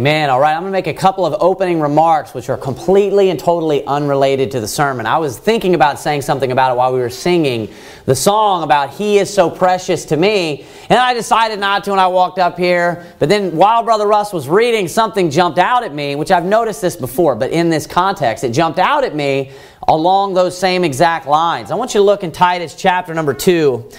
Man, all right, I'm going to make a couple of opening remarks which are completely and totally unrelated to the sermon. I was thinking about saying something about it while we were singing the song about He is so precious to me, and I decided not to when I walked up here. But then while Brother Russ was reading, something jumped out at me, which I've noticed this before, but in this context, it jumped out at me along those same exact lines. I want you to look in Titus chapter number 2.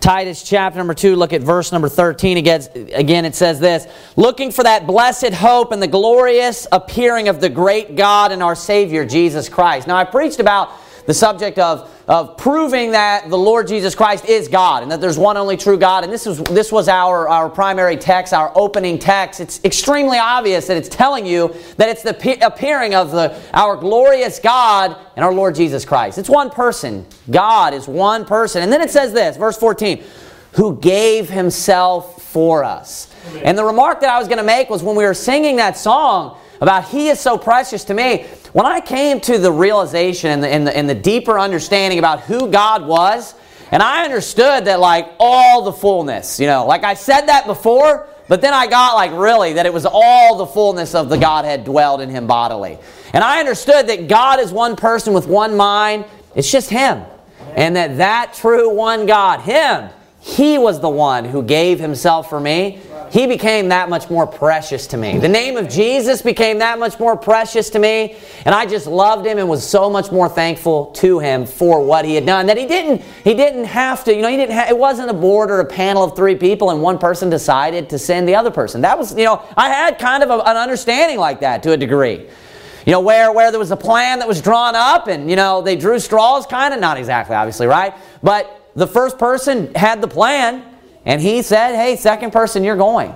Titus chapter number 2, look at verse number 13. Again, again, it says this Looking for that blessed hope and the glorious appearing of the great God and our Savior, Jesus Christ. Now, I preached about the subject of, of proving that the Lord Jesus Christ is God and that there's one only true God. And this was, this was our, our primary text, our opening text. It's extremely obvious that it's telling you that it's the appearing of the, our glorious God and our Lord Jesus Christ. It's one person. God is one person. And then it says this, verse 14, who gave himself for us. And the remark that I was going to make was when we were singing that song, about He is so precious to me. When I came to the realization and the, and the, and the deeper understanding about who God was, and I understood that, like, all the fullness, you know, like I said that before, but then I got, like, really, that it was all the fullness of the Godhead dwelled in Him bodily. And I understood that God is one person with one mind, it's just Him. And that that true one God, Him, He was the one who gave Himself for me he became that much more precious to me. The name of Jesus became that much more precious to me, and I just loved him and was so much more thankful to him for what he had done. That he didn't he didn't have to, you know, he didn't ha- it wasn't a board or a panel of three people and one person decided to send the other person. That was, you know, I had kind of a, an understanding like that to a degree. You know, where, where there was a plan that was drawn up and, you know, they drew straws, kind of, not exactly, obviously, right? But the first person had the plan and he said, hey, second person, you're going.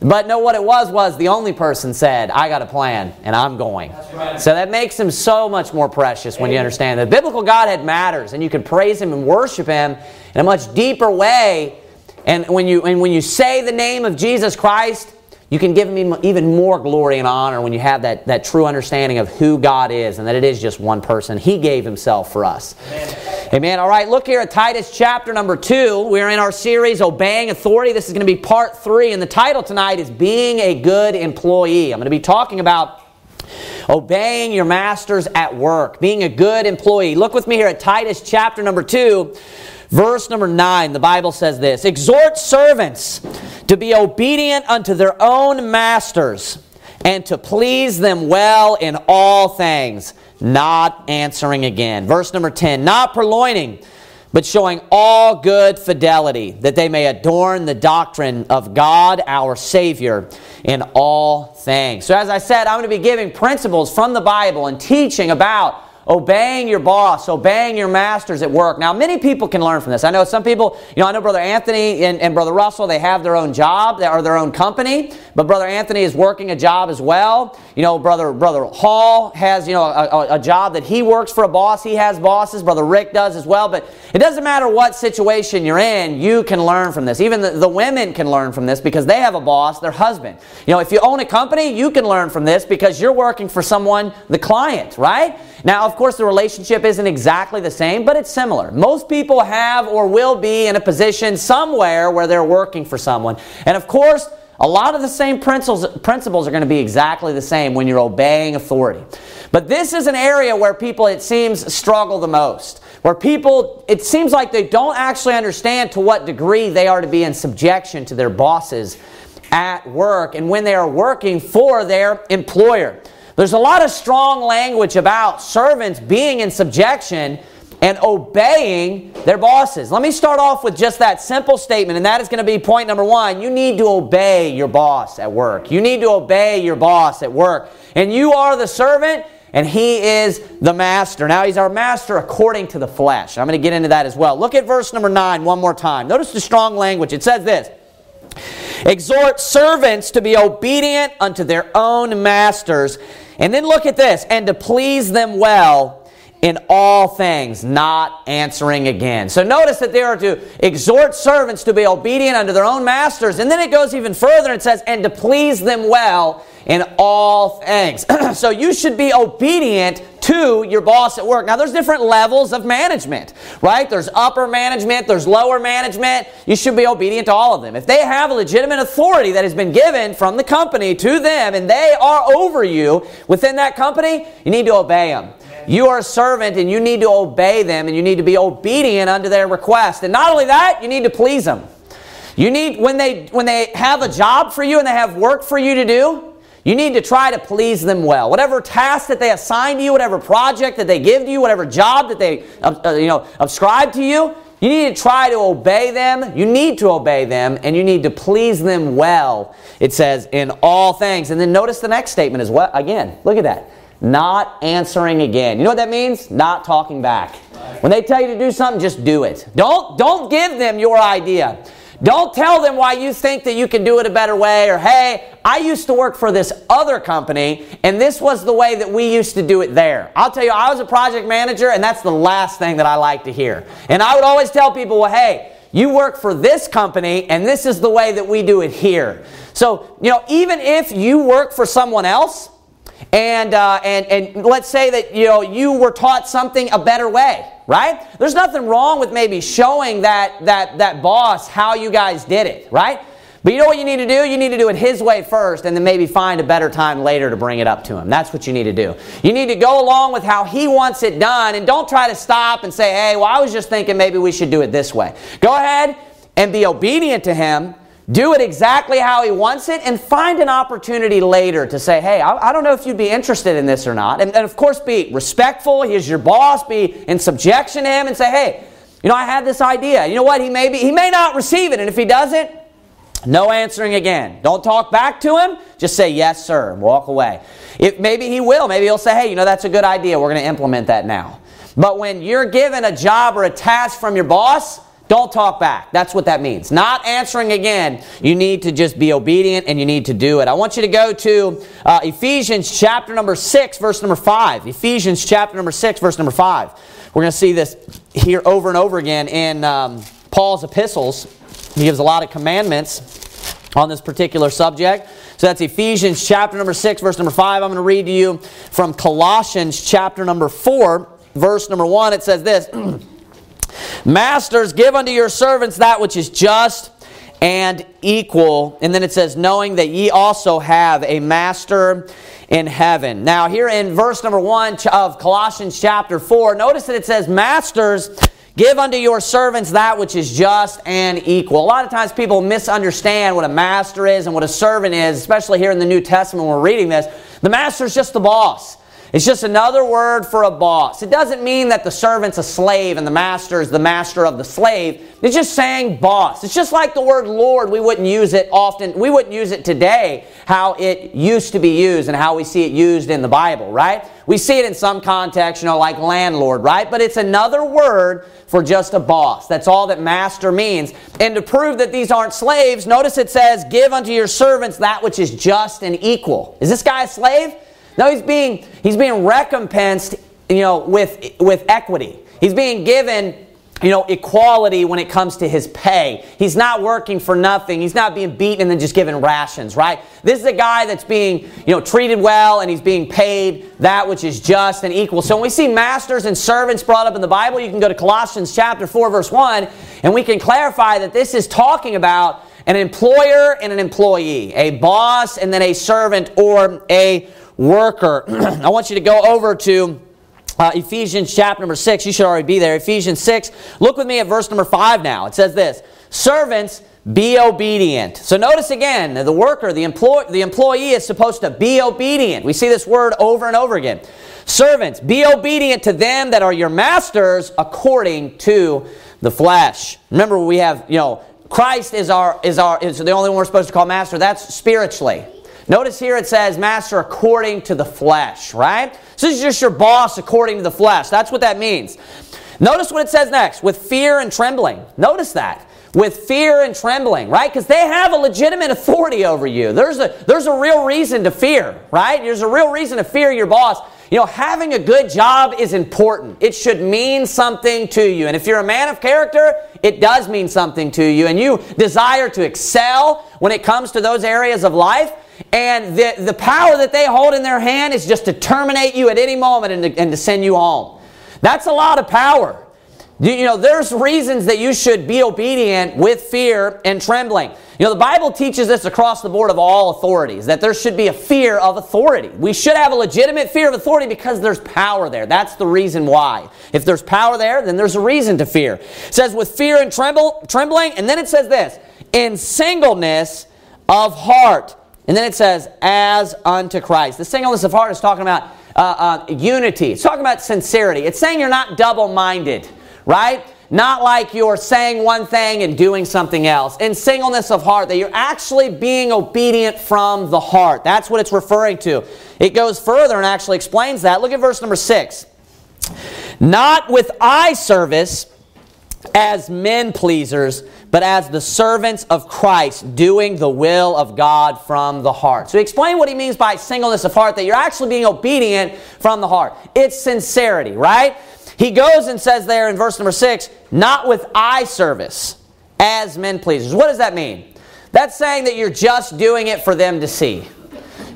But no, what it was was the only person said, I got a plan and I'm going. Right. So that makes him so much more precious when you understand that biblical Godhead matters and you can praise him and worship him in a much deeper way. And when you, and when you say the name of Jesus Christ, you can give him even more glory and honor when you have that, that true understanding of who God is and that it is just one person. He gave himself for us. Amen. Amen. All right, look here at Titus chapter number 2. We're in our series, Obeying Authority. This is going to be part 3, and the title tonight is Being a Good Employee. I'm going to be talking about obeying your masters at work, being a good employee. Look with me here at Titus chapter number 2, verse number 9. The Bible says this Exhort servants to be obedient unto their own masters, and to please them well in all things, not answering again. Verse number 10 Not purloining, but showing all good fidelity, that they may adorn the doctrine of God our Savior in all things. So, as I said, I'm going to be giving principles from the Bible and teaching about obeying your boss, obeying your masters at work. Now, many people can learn from this. I know some people, you know, I know Brother Anthony and, and Brother Russell, they have their own job or their own company, but Brother Anthony is working a job as well. You know, Brother Brother Hall has, you know, a, a job that he works for a boss. He has bosses. Brother Rick does as well. But it doesn't matter what situation you're in, you can learn from this. Even the, the women can learn from this because they have a boss, their husband. You know, if you own a company, you can learn from this because you're working for someone, the client, right? Now, of course, the relationship isn't exactly the same, but it's similar. Most people have or will be in a position somewhere where they're working for someone. And of course, a lot of the same principles, principles are going to be exactly the same when you're obeying authority. But this is an area where people, it seems, struggle the most. Where people, it seems like they don't actually understand to what degree they are to be in subjection to their bosses at work and when they are working for their employer. There's a lot of strong language about servants being in subjection and obeying their bosses. Let me start off with just that simple statement, and that is going to be point number one. You need to obey your boss at work. You need to obey your boss at work. And you are the servant, and he is the master. Now, he's our master according to the flesh. I'm going to get into that as well. Look at verse number nine one more time. Notice the strong language. It says this. Exhort servants to be obedient unto their own masters. And then look at this, and to please them well in all things, not answering again. So notice that they are to exhort servants to be obedient unto their own masters. And then it goes even further and says, and to please them well in all things. so you should be obedient to your boss at work. Now, there's different levels of management, right? There's upper management, there's lower management. You should be obedient to all of them. If they have a legitimate authority that has been given from the company to them and they are over you within that company, you need to obey them. You are a servant and you need to obey them and you need to be obedient unto their request. And not only that, you need to please them. You need when they when they have a job for you and they have work for you to do, you need to try to please them well. Whatever task that they assign to you, whatever project that they give to you, whatever job that they uh, uh you know ascribe to you, you need to try to obey them. You need to obey them and you need to please them well. It says in all things. And then notice the next statement as well. Again, look at that. Not answering again. You know what that means? Not talking back. When they tell you to do something, just do it. Don't, don't give them your idea. Don't tell them why you think that you can do it a better way or, hey, I used to work for this other company and this was the way that we used to do it there. I'll tell you, I was a project manager and that's the last thing that I like to hear. And I would always tell people, well, hey, you work for this company and this is the way that we do it here. So, you know, even if you work for someone else, and, uh, and, and let's say that you, know, you were taught something a better way, right? There's nothing wrong with maybe showing that, that, that boss how you guys did it, right? But you know what you need to do? You need to do it his way first and then maybe find a better time later to bring it up to him. That's what you need to do. You need to go along with how he wants it done and don't try to stop and say, hey, well, I was just thinking maybe we should do it this way. Go ahead and be obedient to him do it exactly how he wants it, and find an opportunity later to say, hey, I, I don't know if you'd be interested in this or not. And, and of course, be respectful. He's your boss. Be in subjection to him and say, hey, you know, I had this idea. You know what? He may, be, he may not receive it, and if he doesn't, no answering again. Don't talk back to him. Just say, yes, sir, and walk away. If, maybe he will. Maybe he'll say, hey, you know, that's a good idea. We're going to implement that now. But when you're given a job or a task from your boss, don't talk back. That's what that means. Not answering again. You need to just be obedient and you need to do it. I want you to go to uh, Ephesians chapter number 6, verse number 5. Ephesians chapter number 6, verse number 5. We're going to see this here over and over again in um, Paul's epistles. He gives a lot of commandments on this particular subject. So that's Ephesians chapter number 6, verse number 5. I'm going to read to you from Colossians chapter number 4, verse number 1. It says this. Masters, give unto your servants that which is just and equal. And then it says, knowing that ye also have a master in heaven. Now, here in verse number one of Colossians chapter 4, notice that it says, Masters, give unto your servants that which is just and equal. A lot of times people misunderstand what a master is and what a servant is, especially here in the New Testament when we're reading this. The master is just the boss. It's just another word for a boss. It doesn't mean that the servant's a slave and the master is the master of the slave. It's just saying boss. It's just like the word Lord. We wouldn't use it often. We wouldn't use it today how it used to be used and how we see it used in the Bible, right? We see it in some context, you know, like landlord, right? But it's another word for just a boss. That's all that master means. And to prove that these aren't slaves, notice it says, Give unto your servants that which is just and equal. Is this guy a slave? No, he's being, he's being recompensed, you know, with, with equity. He's being given, you know, equality when it comes to his pay. He's not working for nothing. He's not being beaten and then just given rations, right? This is a guy that's being, you know, treated well and he's being paid that which is just and equal. So when we see masters and servants brought up in the Bible, you can go to Colossians chapter 4 verse 1 and we can clarify that this is talking about an employer and an employee, a boss and then a servant or a worker. I want you to go over to uh, Ephesians chapter number 6. You should already be there. Ephesians 6. Look with me at verse number 5 now. It says this Servants, be obedient. So notice again, the worker, the, employ- the employee is supposed to be obedient. We see this word over and over again. Servants, be obedient to them that are your masters according to the flesh. Remember, we have, you know, Christ is our is our is the only one we're supposed to call master. That's spiritually. Notice here it says, Master according to the flesh, right? So this is just your boss according to the flesh. That's what that means. Notice what it says next, with fear and trembling. Notice that. With fear and trembling, right? Because they have a legitimate authority over you. There's a, there's a real reason to fear, right? There's a real reason to fear your boss. You know, having a good job is important. It should mean something to you. And if you're a man of character, it does mean something to you. And you desire to excel when it comes to those areas of life, And the, the power that they hold in their hand is just to terminate you at any moment and to, and to send you home. That's a lot of power. You know, there's reasons that you should be obedient with fear and trembling. You know, the Bible teaches this across the board of all authorities that there should be a fear of authority. We should have a legitimate fear of authority because there's power there. That's the reason why. If there's power there, then there's a reason to fear. It says with fear and tremble, trembling, and then it says this in singleness of heart. And then it says, as unto Christ. The singleness of heart is talking about uh, uh, unity. It's talking about sincerity. It's saying you're not double minded right? Not like you're saying one thing and doing something else. In singleness of heart, that you're actually being obedient from the heart. That's what it's referring to. It goes further and actually explains that. Look at verse number six. Not with eye service as men pleasers, but as the servants of Christ, doing the will of God from the heart. So explain what he means by singleness of heart, that you're actually being obedient from the heart. It's sincerity, right? He goes and says there in verse number six, not with eye service as men pleasers. What does that mean? That's saying that you're just doing it for them to see.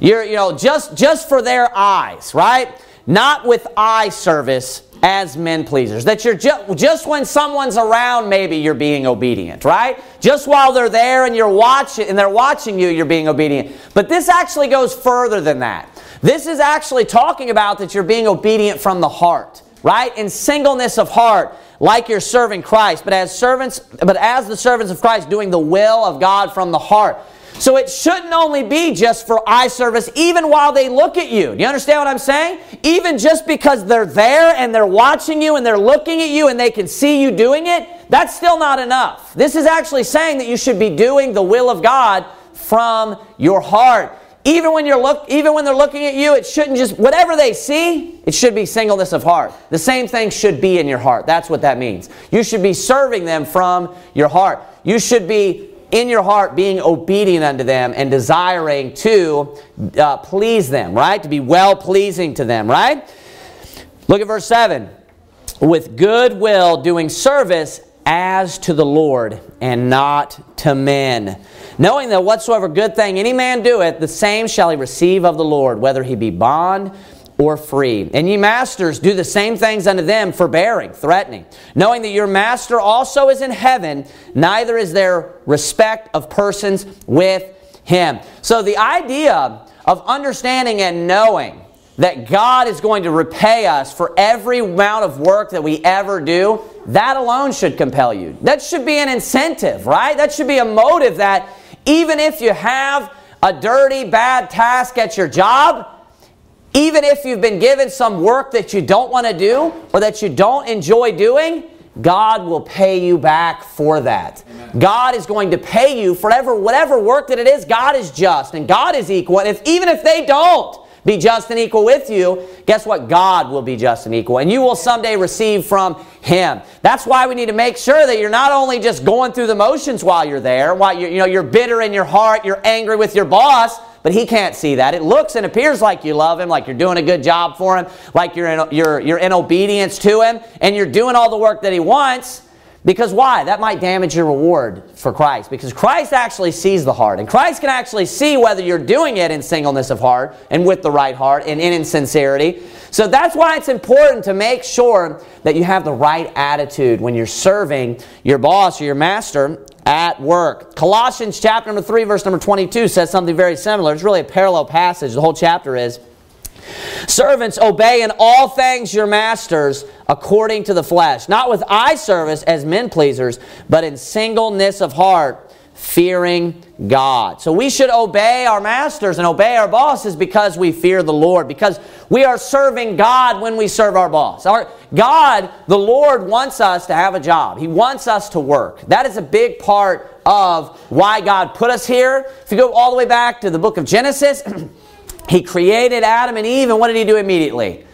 You're, you know, just, just for their eyes, right? Not with eye service as men pleasers. That you're ju- just when someone's around, maybe you're being obedient, right? Just while they're there and you're watching and they're watching you, you're being obedient. But this actually goes further than that. This is actually talking about that you're being obedient from the heart right? In singleness of heart, like you're serving Christ, but as servants, but as the servants of Christ, doing the will of God from the heart. So it shouldn't only be just for eye service, even while they look at you. Do you understand what I'm saying? Even just because they're there and they're watching you and they're looking at you and they can see you doing it, that's still not enough. This is actually saying that you should be doing the will of God from your heart. Even when you're look, even when they're looking at you, it shouldn't just whatever they see, it should be singleness of heart. The same thing should be in your heart. That's what that means. You should be serving them from your heart. You should be in your heart being obedient unto them and desiring to uh, please them, right? To be well pleasing to them, right? Look at verse 7. With good will doing service as to the Lord and not to men. Knowing that whatsoever good thing any man doeth, the same shall he receive of the Lord, whether he be bond or free. And ye masters, do the same things unto them, forbearing, threatening, knowing that your master also is in heaven, neither is there respect of persons with him. So the idea of understanding and knowing that God is going to repay us for every amount of work that we ever do, that alone should compel you. That should be an incentive, right? That should be a motive that even if you have a dirty, bad task at your job, even if you've been given some work that you don't want to do or that you don't enjoy doing, God will pay you back for that. Amen. God is going to pay you for whatever, whatever work that it is. God is just and God is equal. And if, even if they don't, be just and equal with you, guess what? God will be just and equal. And you will someday receive from Him. That's why we need to make sure that you're not only just going through the motions while you're there, while you're, you know, you're bitter in your heart, you're angry with your boss, but he can't see that. It looks and appears like you love him, like you're doing a good job for him, like you're in, you're, you're in obedience to him, and you're doing all the work that he wants. Because why? That might damage your reward for Christ. Because Christ actually sees the heart. And Christ can actually see whether you're doing it in singleness of heart and with the right heart and in sincerity. So that's why it's important to make sure that you have the right attitude when you're serving your boss or your master at work. Colossians chapter number 3 verse number 22 says something very similar. It's really a parallel passage. The whole chapter is Servants, obey in all things your masters according to the flesh, not with eye service as men pleasers, but in singleness of heart, fearing God. So we should obey our masters and obey our bosses because we fear the Lord, because we are serving God when we serve our boss. Our, God, the Lord, wants us to have a job. He wants us to work. That is a big part of why God put us here. If you go all the way back to the book of Genesis, He created Adam and Eve, and what did he do immediately?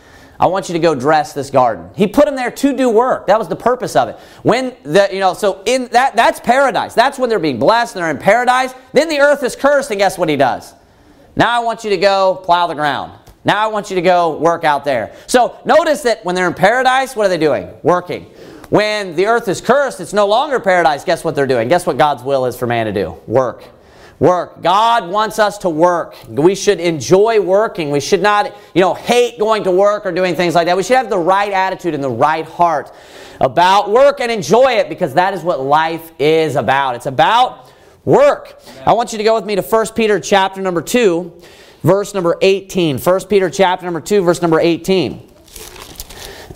I want you to go dress this garden. He put them there to do work. That was the purpose of it. When the you know, so in that that's paradise. That's when they're being blessed and they're in paradise. Then the earth is cursed, and guess what he does? Now I want you to go plow the ground. Now I want you to go work out there. So notice that when they're in paradise, what are they doing? Working. When the earth is cursed, it's no longer paradise. Guess what they're doing? Guess what God's will is for man to do? Work Work. God wants us to work. We should enjoy working. We should not, you know, hate going to work or doing things like that. We should have the right attitude and the right heart about work and enjoy it because that is what life is about. It's about work. I want you to go with me to 1 Peter chapter number 2, verse number 18. 1 Peter chapter number 2, verse number 18.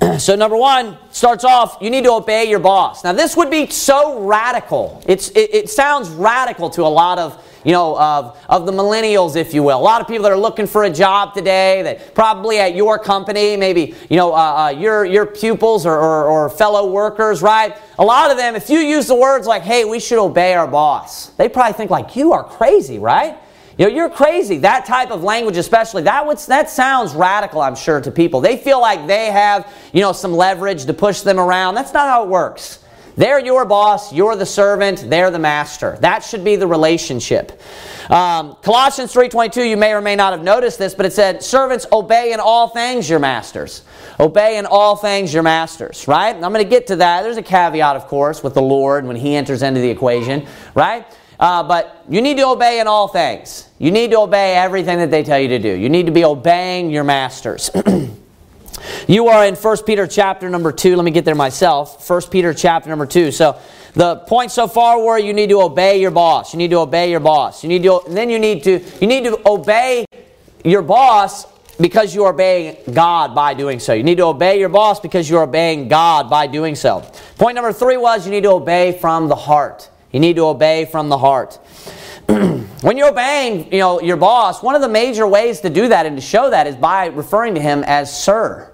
so number one starts off you need to obey your boss now this would be so radical it's, it, it sounds radical to a lot of you know, of, of the millennials, if you will. A lot of people that are looking for a job today that probably at your company, maybe, you know, uh, uh, your, your pupils or, or, or fellow workers, right? A lot of them, if you use the words like, hey, we should obey our boss, they probably think like, you are crazy, right? You know, you're crazy. That type of language, especially, that would that sounds radical, I'm sure, to people. They feel like they have, you know, some leverage to push them around. That's not how it works. They're your boss, you're the servant, they're the master. That should be the relationship. Um, Colossians 3.22, you may or may not have noticed this, but it said, Servants, obey in all things your masters. Obey in all things your masters, right? I'm going to get to that. There's a caveat, of course, with the Lord when He enters into the equation, right? Uh, but you need to obey in all things. You need to obey everything that they tell you to do. You need to be obeying your masters. You are in 1 Peter chapter number 2. Let me get there myself. 1 Peter chapter number 2. So the point so far were you need to obey your boss. You need to obey your boss. You need to then you need to you need to obey your boss because you are obeying God by doing so. You need to obey your boss because you're obeying God by doing so. Point number 3 was you need to obey from the heart. You need to obey from the heart. when you're obeying, you know, your boss, one of the major ways to do that and to show that is by referring to him as sir.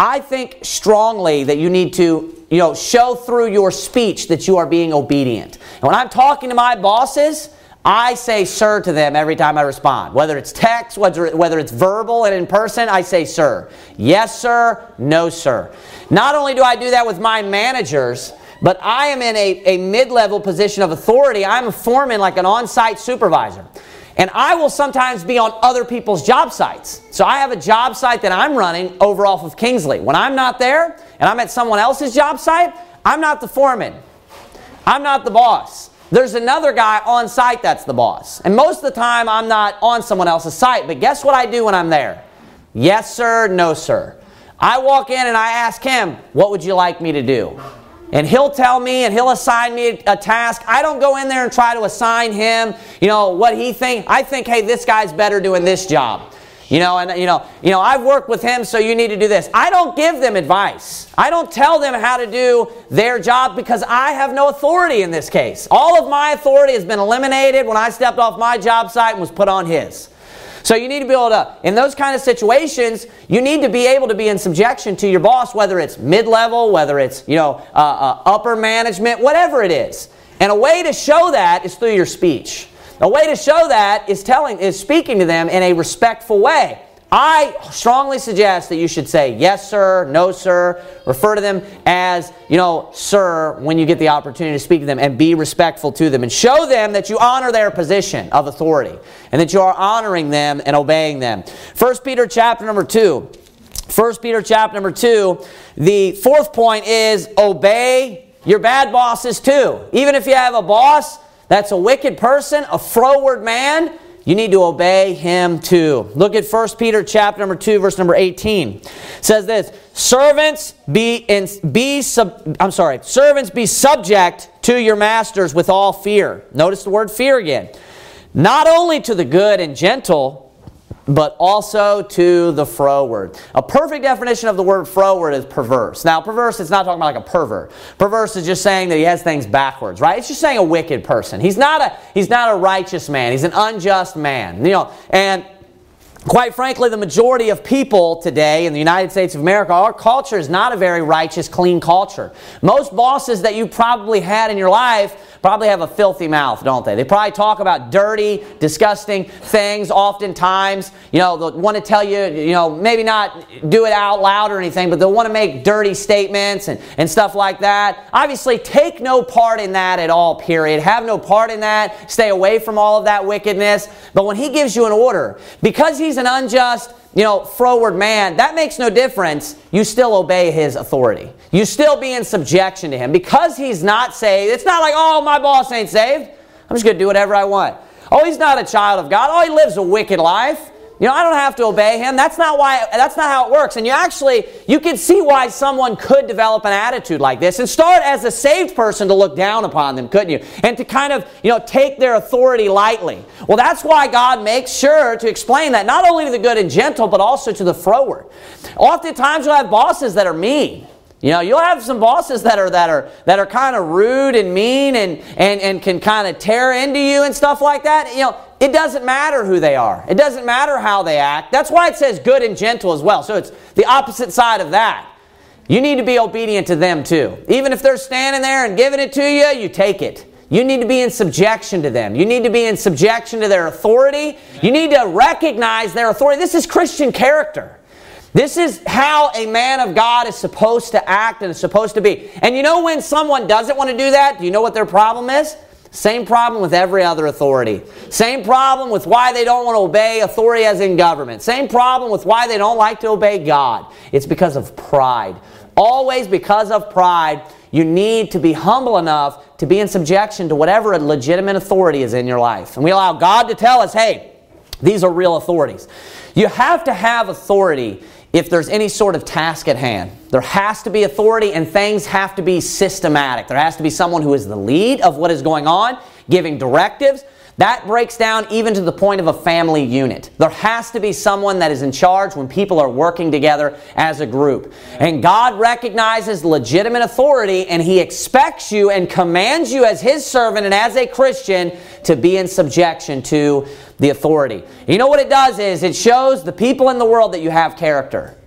I think strongly that you need to, you know, show through your speech that you are being obedient. And when I'm talking to my bosses, I say sir to them every time I respond. Whether it's text, whether, whether it's verbal and in person, I say sir. Yes, sir. No, sir. Not only do I do that with my managers, but I am in a, a mid level position of authority. I'm a foreman, like an on site supervisor. And I will sometimes be on other people's job sites. So I have a job site that I'm running over off of Kingsley. When I'm not there and I'm at someone else's job site, I'm not the foreman. I'm not the boss. There's another guy on site that's the boss. And most of the time I'm not on someone else's site. But guess what I do when I'm there? Yes, sir, no, sir. I walk in and I ask him, What would you like me to do? And he'll tell me and he'll assign me a task. I don't go in there and try to assign him, you know, what he think. I think, hey, this guy's better doing this job. You know, and you know, you know, I've worked with him, so you need to do this. I don't give them advice. I don't tell them how to do their job because I have no authority in this case. All of my authority has been eliminated when I stepped off my job site and was put on his. So you need to be able to, in those kind of situations, you need to be able to be in subjection to your boss, whether it's mid-level, whether it's, you know, uh, uh, upper management, whatever it is. And a way to show that is through your speech. A way to show that is telling, is speaking to them in a respectful way. I strongly suggest that you should say yes, sir, no, sir. Refer to them as, you know, sir when you get the opportunity to speak to them and be respectful to them and show them that you honor their position of authority and that you are honoring them and obeying them. 1 Peter chapter number 2. 1 Peter chapter number 2. The fourth point is obey your bad bosses too. Even if you have a boss that's a wicked person, a froward man, you need to obey him too. Look at 1 Peter chapter number 2 verse number 18. It says this, servants be in, be sub, I'm sorry, servants be subject to your masters with all fear. Notice the word fear again. Not only to the good and gentle, but also to the froward. A perfect definition of the word froward is perverse. Now, perverse, it's not talking about like a pervert. Perverse is just saying that he has things backwards, right? It's just saying a wicked person. He's not a he's not a righteous man. He's an unjust man. You know, and Quite frankly, the majority of people today in the United States of America, our culture is not a very righteous, clean culture. Most bosses that you probably had in your life probably have a filthy mouth, don't they? They probably talk about dirty, disgusting things oftentimes. You know, they'll want to tell you, you know, maybe not do it out loud or anything, but they'll want to make dirty statements and, and stuff like that. Obviously, take no part in that at all, period. Have no part in that. Stay away from all of that wickedness. But when he gives you an order, because he's an unjust, you know, froward man, that makes no difference. You still obey his authority. You still be in subjection to him. Because he's not saved, it's not like, oh, my boss ain't saved. I'm just going to do whatever I want. Oh, he's not a child of God. Oh, he lives a wicked life. You know, I don't have to obey him. That's not why that's not how it works. And you actually you can see why someone could develop an attitude like this and start as a saved person to look down upon them, couldn't you? And to kind of, you know, take their authority lightly. Well, that's why God makes sure to explain that not only to the good and gentle, but also to the froward. Oftentimes you'll have bosses that are mean. You know, you'll have some bosses that are that are that are kind of rude and mean and and and can kind of tear into you and stuff like that. You know, it doesn't matter who they are. It doesn't matter how they act. That's why it says good and gentle as well. So it's the opposite side of that. You need to be obedient to them too. Even if they're standing there and giving it to you, you take it. You need to be in subjection to them. You need to be in subjection to their authority. You need to recognize their authority. This is Christian character. This is how a man of God is supposed to act and is supposed to be. And you know when someone doesn't want to do that, do you know what their problem is? Same problem with every other authority. Same problem with why they don't want to obey authority as in government. Same problem with why they don't like to obey God. It's because of pride. Always because of pride, you need to be humble enough to be in subjection to whatever a legitimate authority is in your life. And we allow God to tell us, hey, these are real authorities. You have to have authority if there's any sort of task at hand. There has to be authority and things have to be systematic. There has to be someone who is the lead of what is going on, giving directives. That breaks down even to the point of a family unit. There has to be someone that is in charge when people are working together as a group. And God recognizes legitimate authority and He expects you and commands you as His servant and as a Christian to be in subjection to the authority. You know what it does is it shows the people in the world that you have character.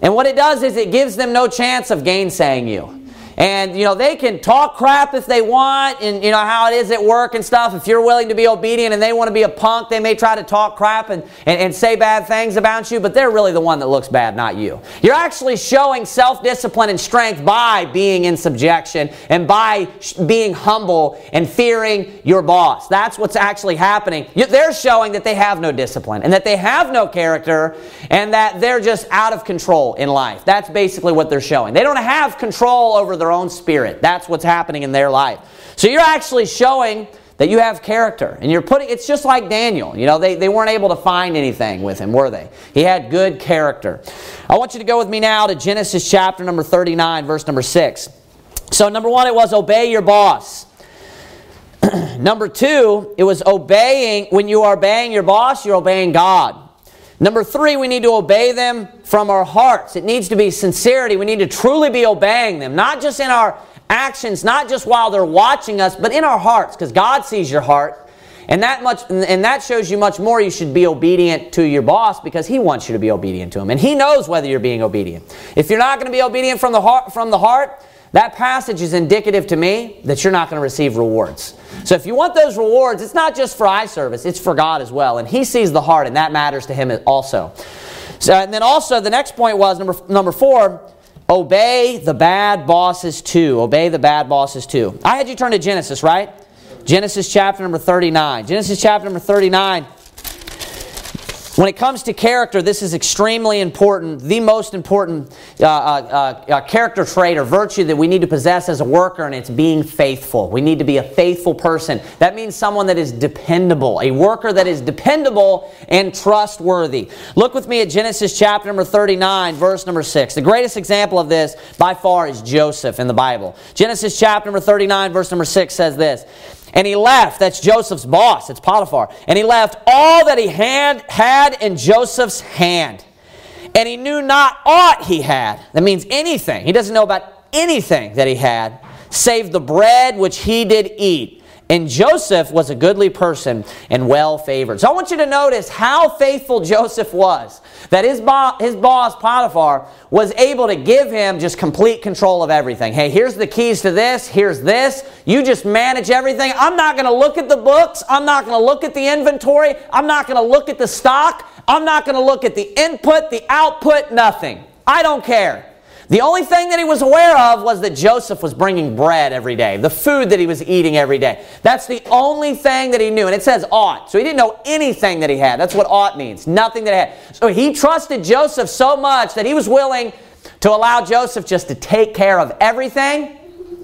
And what it does is it gives them no chance of gainsaying you. And, you know, they can talk crap if they want, and, you know, how it is at work and stuff. If you're willing to be obedient and they want to be a punk, they may try to talk crap and, and, and say bad things about you, but they're really the one that looks bad, not you. You're actually showing self discipline and strength by being in subjection and by being humble and fearing your boss. That's what's actually happening. They're showing that they have no discipline and that they have no character and that they're just out of control in life. That's basically what they're showing. They don't have control over their own spirit. That's what's happening in their life. So you're actually showing that you have character. And you're putting, it's just like Daniel. You know, they, they weren't able to find anything with him, were they? He had good character. I want you to go with me now to Genesis chapter number 39, verse number 6. So, number one, it was obey your boss. number two, it was obeying, when you are obeying your boss, you're obeying God. Number three, we need to obey them from our hearts. It needs to be sincerity. We need to truly be obeying them, not just in our actions, not just while they're watching us, but in our hearts, because God sees your heart. And that much and that shows you much more you should be obedient to your boss because he wants you to be obedient to him. And he knows whether you're being obedient. If you're not going to be obedient from the heart from the heart, that passage is indicative to me that you're not going to receive rewards. So if you want those rewards, it's not just for eye service, it's for God as well. And He sees the heart, and that matters to Him also. So, and then also, the next point was number, number four, obey the bad bosses too. Obey the bad bosses too. I had you turn to Genesis, right? Genesis chapter number 39. Genesis chapter number 39. When it comes to character, this is extremely important. The most important uh, uh, uh, character trait or virtue that we need to possess as a worker, and it's being faithful. We need to be a faithful person. That means someone that is dependable, a worker that is dependable and trustworthy. Look with me at Genesis chapter number 39, verse number 6. The greatest example of this by far is Joseph in the Bible. Genesis chapter number 39, verse number 6 says this. And he left, that's Joseph's boss, it's Potiphar. And he left all that he had, had in Joseph's hand. And he knew not aught he had. That means anything. He doesn't know about anything that he had, save the bread which he did eat. And Joseph was a goodly person and well favored. So I want you to notice how faithful Joseph was. That his, bo- his boss, Potiphar, was able to give him just complete control of everything. Hey, here's the keys to this, here's this. You just manage everything. I'm not going to look at the books. I'm not going to look at the inventory. I'm not going to look at the stock. I'm not going to look at the input, the output, nothing. I don't care. The only thing that he was aware of was that Joseph was bringing bread every day, the food that he was eating every day. That's the only thing that he knew. And it says ought. So he didn't know anything that he had. That's what ought means. Nothing that he had. So he trusted Joseph so much that he was willing to allow Joseph just to take care of everything.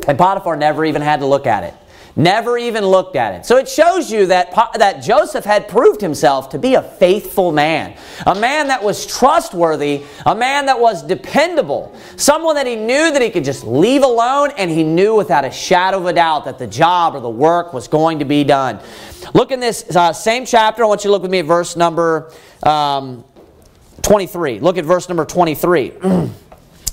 And Potiphar never even had to look at it. Never even looked at it. So it shows you that, that Joseph had proved himself to be a faithful man, a man that was trustworthy, a man that was dependable, someone that he knew that he could just leave alone, and he knew without a shadow of a doubt that the job or the work was going to be done. Look in this uh, same chapter. I want you to look with me at verse number um, 23. Look at verse number 23.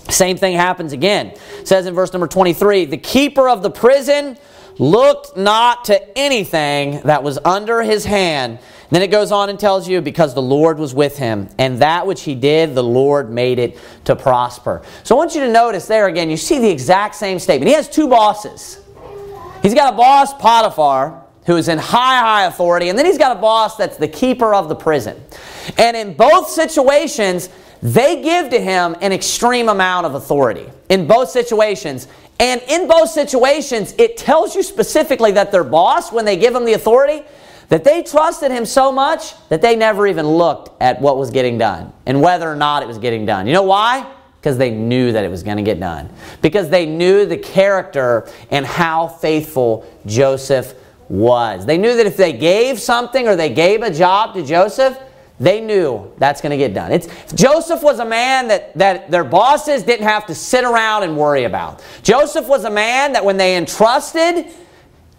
Same thing happens again. It says in verse number 23 The keeper of the prison looked not to anything that was under his hand. Then it goes on and tells you, because the Lord was with him, and that which he did, the Lord made it to prosper. So I want you to notice there again, you see the exact same statement. He has two bosses. He's got a boss, Potiphar, who is in high, high authority, and then he's got a boss that's the keeper of the prison. And in both situations, they give to him an extreme amount of authority. In both situations, and in both situations, it tells you specifically that their boss, when they give him the authority, that they trusted him so much that they never even looked at what was getting done and whether or not it was getting done. You know why? Because they knew that it was going to get done. Because they knew the character and how faithful Joseph was. They knew that if they gave something or they gave a job to Joseph, they knew that's going to get done. It's, Joseph was a man that, that their bosses didn't have to sit around and worry about. Joseph was a man that when they entrusted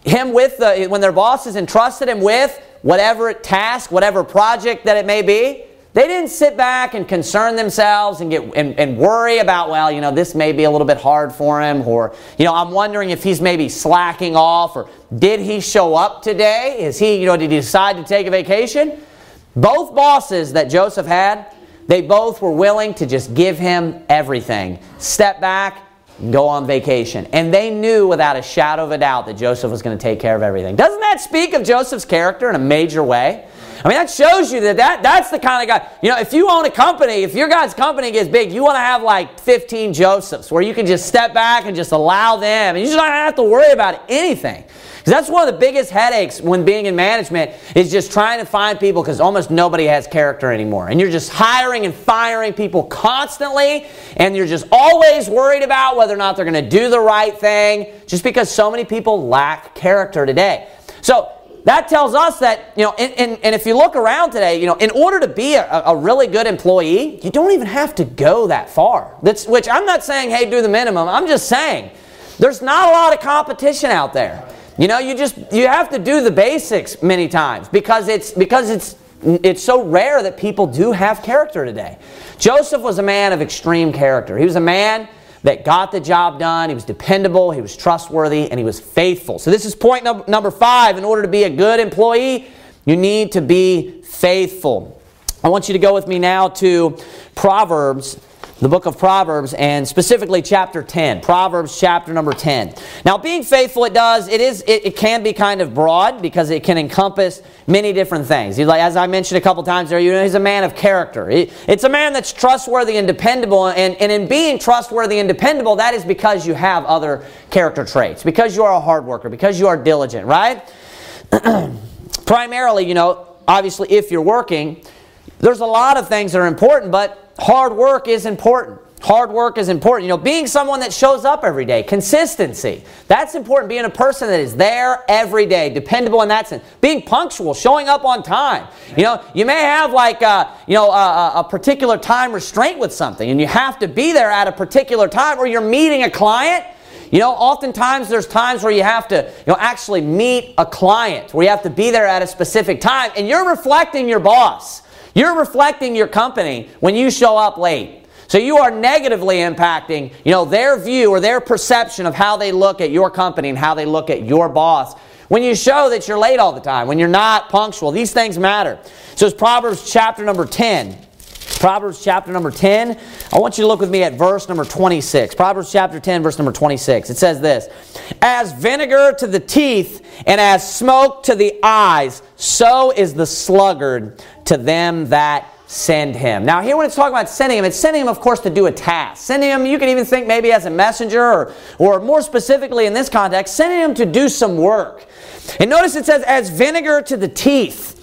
him with the, when their bosses entrusted him with whatever task, whatever project that it may be, they didn't sit back and concern themselves and get and, and worry about, well, you know, this may be a little bit hard for him, or you know, I'm wondering if he's maybe slacking off, or did he show up today? Is he, you know, did he decide to take a vacation? Both bosses that Joseph had, they both were willing to just give him everything. Step back, go on vacation. And they knew without a shadow of a doubt that Joseph was going to take care of everything. Doesn't that speak of Joseph's character in a major way? I mean, that shows you that, that that's the kind of guy. You know, if you own a company, if your guy's company gets big, you want to have like 15 Josephs where you can just step back and just allow them, and you just don't have to worry about anything. That's one of the biggest headaches when being in management is just trying to find people because almost nobody has character anymore. And you're just hiring and firing people constantly, and you're just always worried about whether or not they're going to do the right thing just because so many people lack character today. So that tells us that, you know, and, and, and, if you look around today, you know, in order to be a, a, really good employee, you don't even have to go that far. That's, which I'm not saying, hey, do the minimum. I'm just saying there's not a lot of competition out there. You know, you just you have to do the basics many times because it's because it's it's so rare that people do have character today. Joseph was a man of extreme character. He was a man that got the job done. He was dependable, he was trustworthy, and he was faithful. So this is point num- number 5. In order to be a good employee, you need to be faithful. I want you to go with me now to Proverbs the book of Proverbs and specifically chapter 10. Proverbs chapter number 10. Now, being faithful, it does, it is, it, it can be kind of broad because it can encompass many different things. Like, as I mentioned a couple times there, you know, he's a man of character. it's a man that's trustworthy and dependable. And, and in being trustworthy and dependable, that is because you have other character traits, because you are a hard worker, because you are diligent, right? Primarily, you know, obviously, if you're working, there's a lot of things that are important, but hard work is important. Hard work is important. You know, being someone that shows up every day, consistency. That's important. Being a person that is there every day, dependable in that sense. Being punctual, showing up on time. You know, you may have like a, uh, you know a, a particular time restraint with something, and you have to be there at a particular time, or you're meeting a client. You know, oftentimes there's times where you have to, you know, actually meet a client, where you have to be there at a specific time, and you're reflecting your boss. You're reflecting your company when you show up late. So you are negatively impacting, you know, their view or their perception of how they look at your company and how they look at your boss. When you show that you're late all the time, when you're not punctual, these things matter. So it's Proverbs chapter number 10. Proverbs chapter number 10. I want you to look with me at verse number 26. Proverbs chapter 10, verse number 26. It says this As vinegar to the teeth and as smoke to the eyes, so is the sluggard to them that send him. Now, here when it's talking about sending him, it's sending him, of course, to do a task. Sending him, you can even think maybe as a messenger, or, or more specifically in this context, sending him to do some work. And notice it says, as vinegar to the teeth.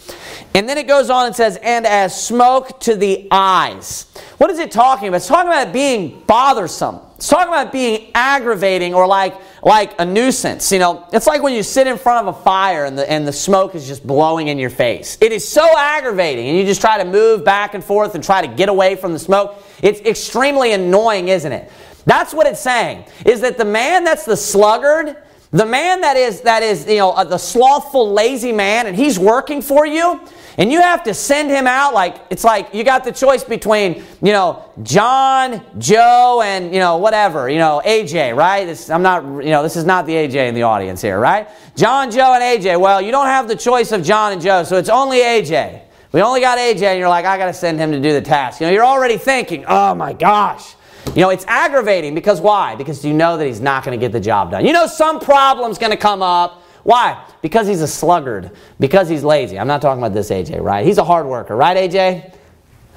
And then it goes on and says, and as smoke to the eyes. What is it talking about? It's talking about being bothersome. It's talking about being aggravating or like, like a nuisance. You know, it's like when you sit in front of a fire and the, and the smoke is just blowing in your face. It is so aggravating, and you just try to move back and forth and try to get away from the smoke. It's extremely annoying, isn't it? That's what it's saying, is that the man that's the sluggard, the man that is, that is you know, the slothful, lazy man, and he's working for you, and you have to send him out like it's like you got the choice between you know John, Joe, and you know whatever you know AJ, right? This, I'm not you know this is not the AJ in the audience here, right? John, Joe, and AJ. Well, you don't have the choice of John and Joe, so it's only AJ. We only got AJ, and you're like, I got to send him to do the task. You know, you're already thinking, oh my gosh. You know, it's aggravating because why? Because you know that he's not going to get the job done. You know, some problem's going to come up why? Because he's a sluggard. Because he's lazy. I'm not talking about this AJ, right? He's a hard worker, right, AJ?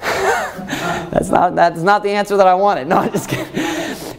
that's not that's not the answer that I wanted. No, I'm just kidding.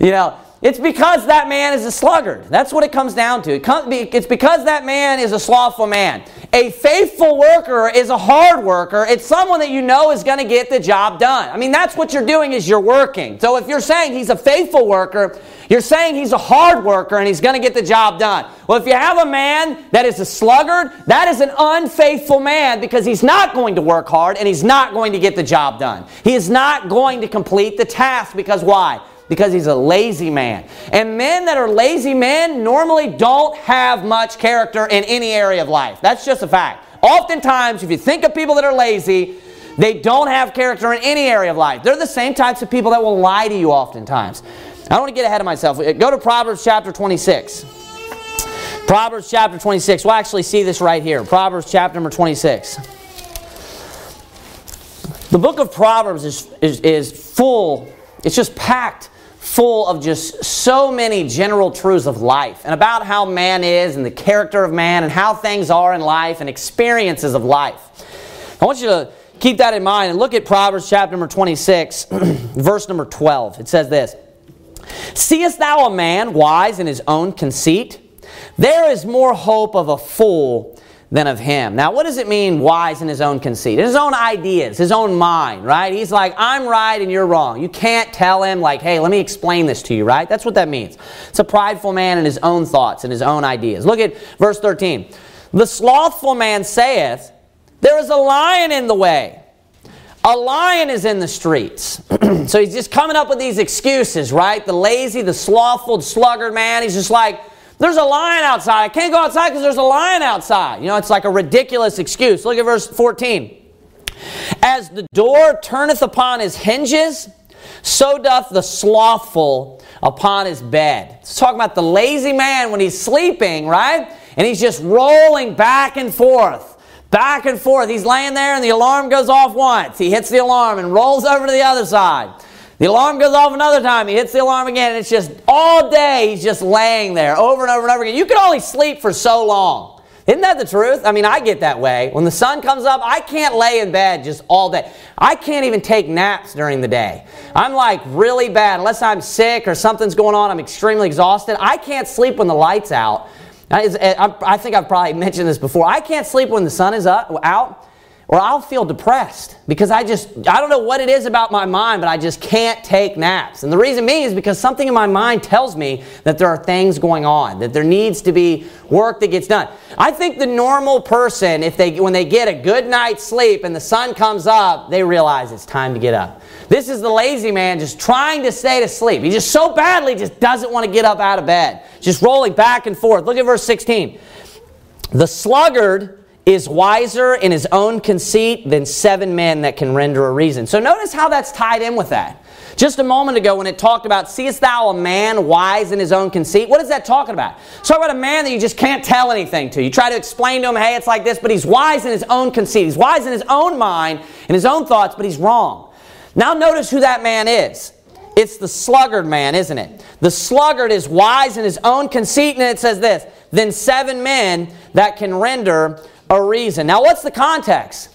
You know, it's because that man is a sluggard. That's what it comes down to. It's because that man is a slothful man. A faithful worker is a hard worker. It's someone that you know is going to get the job done. I mean, that's what you're doing is you're working. So if you're saying he's a faithful worker, you're saying he's a hard worker and he's going to get the job done. Well, if you have a man that is a sluggard, that is an unfaithful man because he's not going to work hard and he's not going to get the job done. He is not going to complete the task because why? Because he's a lazy man. And men that are lazy men normally don't have much character in any area of life. That's just a fact. Oftentimes, if you think of people that are lazy, they don't have character in any area of life. They're the same types of people that will lie to you oftentimes. I don't want to get ahead of myself. Go to Proverbs chapter 26. Proverbs chapter 26. We'll actually see this right here. Proverbs chapter number 26. The book of Proverbs is, is, is full, it's just packed full of just so many general truths of life and about how man is and the character of man and how things are in life and experiences of life. I want you to keep that in mind and look at Proverbs chapter number 26, verse number 12. It says this. Seest thou a man wise in his own conceit? There is more hope of a fool than of him. Now, what does it mean, wise in his own conceit? His own ideas, his own mind, right? He's like, I'm right and you're wrong. You can't tell him, like, hey, let me explain this to you, right? That's what that means. It's a prideful man in his own thoughts and his own ideas. Look at verse 13. The slothful man saith, There is a lion in the way a lion is in the streets. so he's just coming up with these excuses, right? The lazy, the slothful, sluggard man. He's just like, there's a lion outside. I can't go outside because there's a lion outside. You know, it's like a ridiculous excuse. Look at verse 14. As the door turneth upon his hinges, so doth the slothful upon his bed. It's talking about the lazy man when he's sleeping, right? And he's just rolling back and forth. Back and forth. He's laying there and the alarm goes off once. He hits the alarm and rolls over to the other side. The alarm goes off another time. He hits the alarm again. It's just all day he's just laying there over and over and over again. You can only sleep for so long. Isn't that the truth? I mean, I get that way. When the sun comes up, I can't lay in bed just all day. I can't even take naps during the day. I'm like really bad. Unless I'm sick or something's going on, I'm extremely exhausted. I can't sleep when the light's out. I think I've probably mentioned this before. I can't sleep when the sun is up, out, or I'll feel depressed because I just, I don't know what it is about my mind, but I just can't take naps. And the reason being is because something in my mind tells me that there are things going on, that there needs to be work that gets done. I think the normal person, if they, when they get a good night's sleep and the sun comes up, they realize it's time to get up. This is the lazy man just trying to stay to sleep. He just so badly just doesn't want to get up out of bed. Just rolling back and forth. Look at verse 16. The sluggard is wiser in his own conceit than seven men that can render a reason. So notice how that's tied in with that. Just a moment ago when it talked about, seest thou a man wise in his own conceit? What is that talking about? It's about a man that you just can't tell anything to. You try to explain to him, hey, it's like this, but he's wise in his own conceit. He's wise in his own mind, in his own thoughts, but he's wrong. Now notice who that man is. It's the sluggard man, isn't it? The sluggard is wise in his own conceit, and it says this Then seven men that can render a reason. Now, what's the context?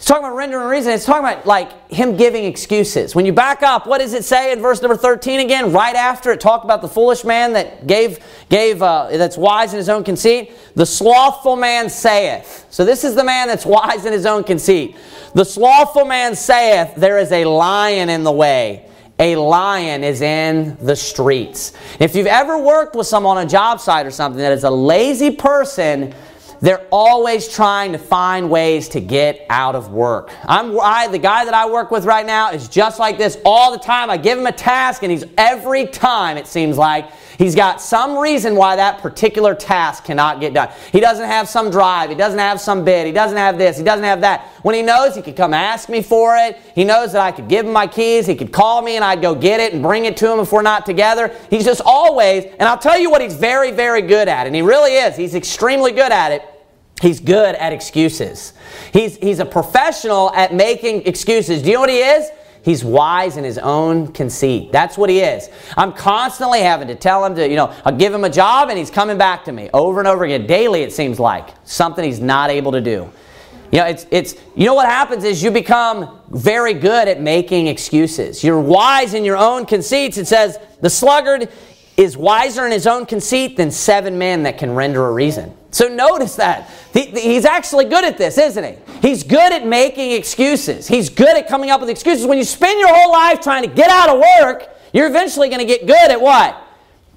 It's talking about rendering reason. It's talking about like him giving excuses. When you back up, what does it say in verse number 13 again? Right after it talked about the foolish man that gave, gave uh, that's wise in his own conceit. The slothful man saith. So this is the man that's wise in his own conceit. The slothful man saith, There is a lion in the way. A lion is in the streets. If you've ever worked with someone on a job site or something that is a lazy person, they're always trying to find ways to get out of work. I'm I, the guy that I work with right now is just like this all the time. I give him a task and he's every time it seems like he's got some reason why that particular task cannot get done. He doesn't have some drive, he doesn't have some bid, he doesn't have this, he doesn't have that. When he knows he could come ask me for it, he knows that I could give him my keys, he could call me and I'd go get it and bring it to him if we're not together. He's just always, and I'll tell you what he's very very good at, and he really is. He's extremely good at it He's good at excuses. He's, he's a professional at making excuses. Do you know what he is? He's wise in his own conceit. That's what he is. I'm constantly having to tell him to, you know, I'll give him a job and he's coming back to me over and over again. Daily, it seems like. Something he's not able to do. You know, it's, it's, you know what happens is you become very good at making excuses. You're wise in your own conceits. It says, the sluggard is wiser in his own conceit than seven men that can render a reason. So notice that. he's actually good at this, isn't he? He's good at making excuses. He's good at coming up with excuses. When you spend your whole life trying to get out of work, you're eventually going to get good at what?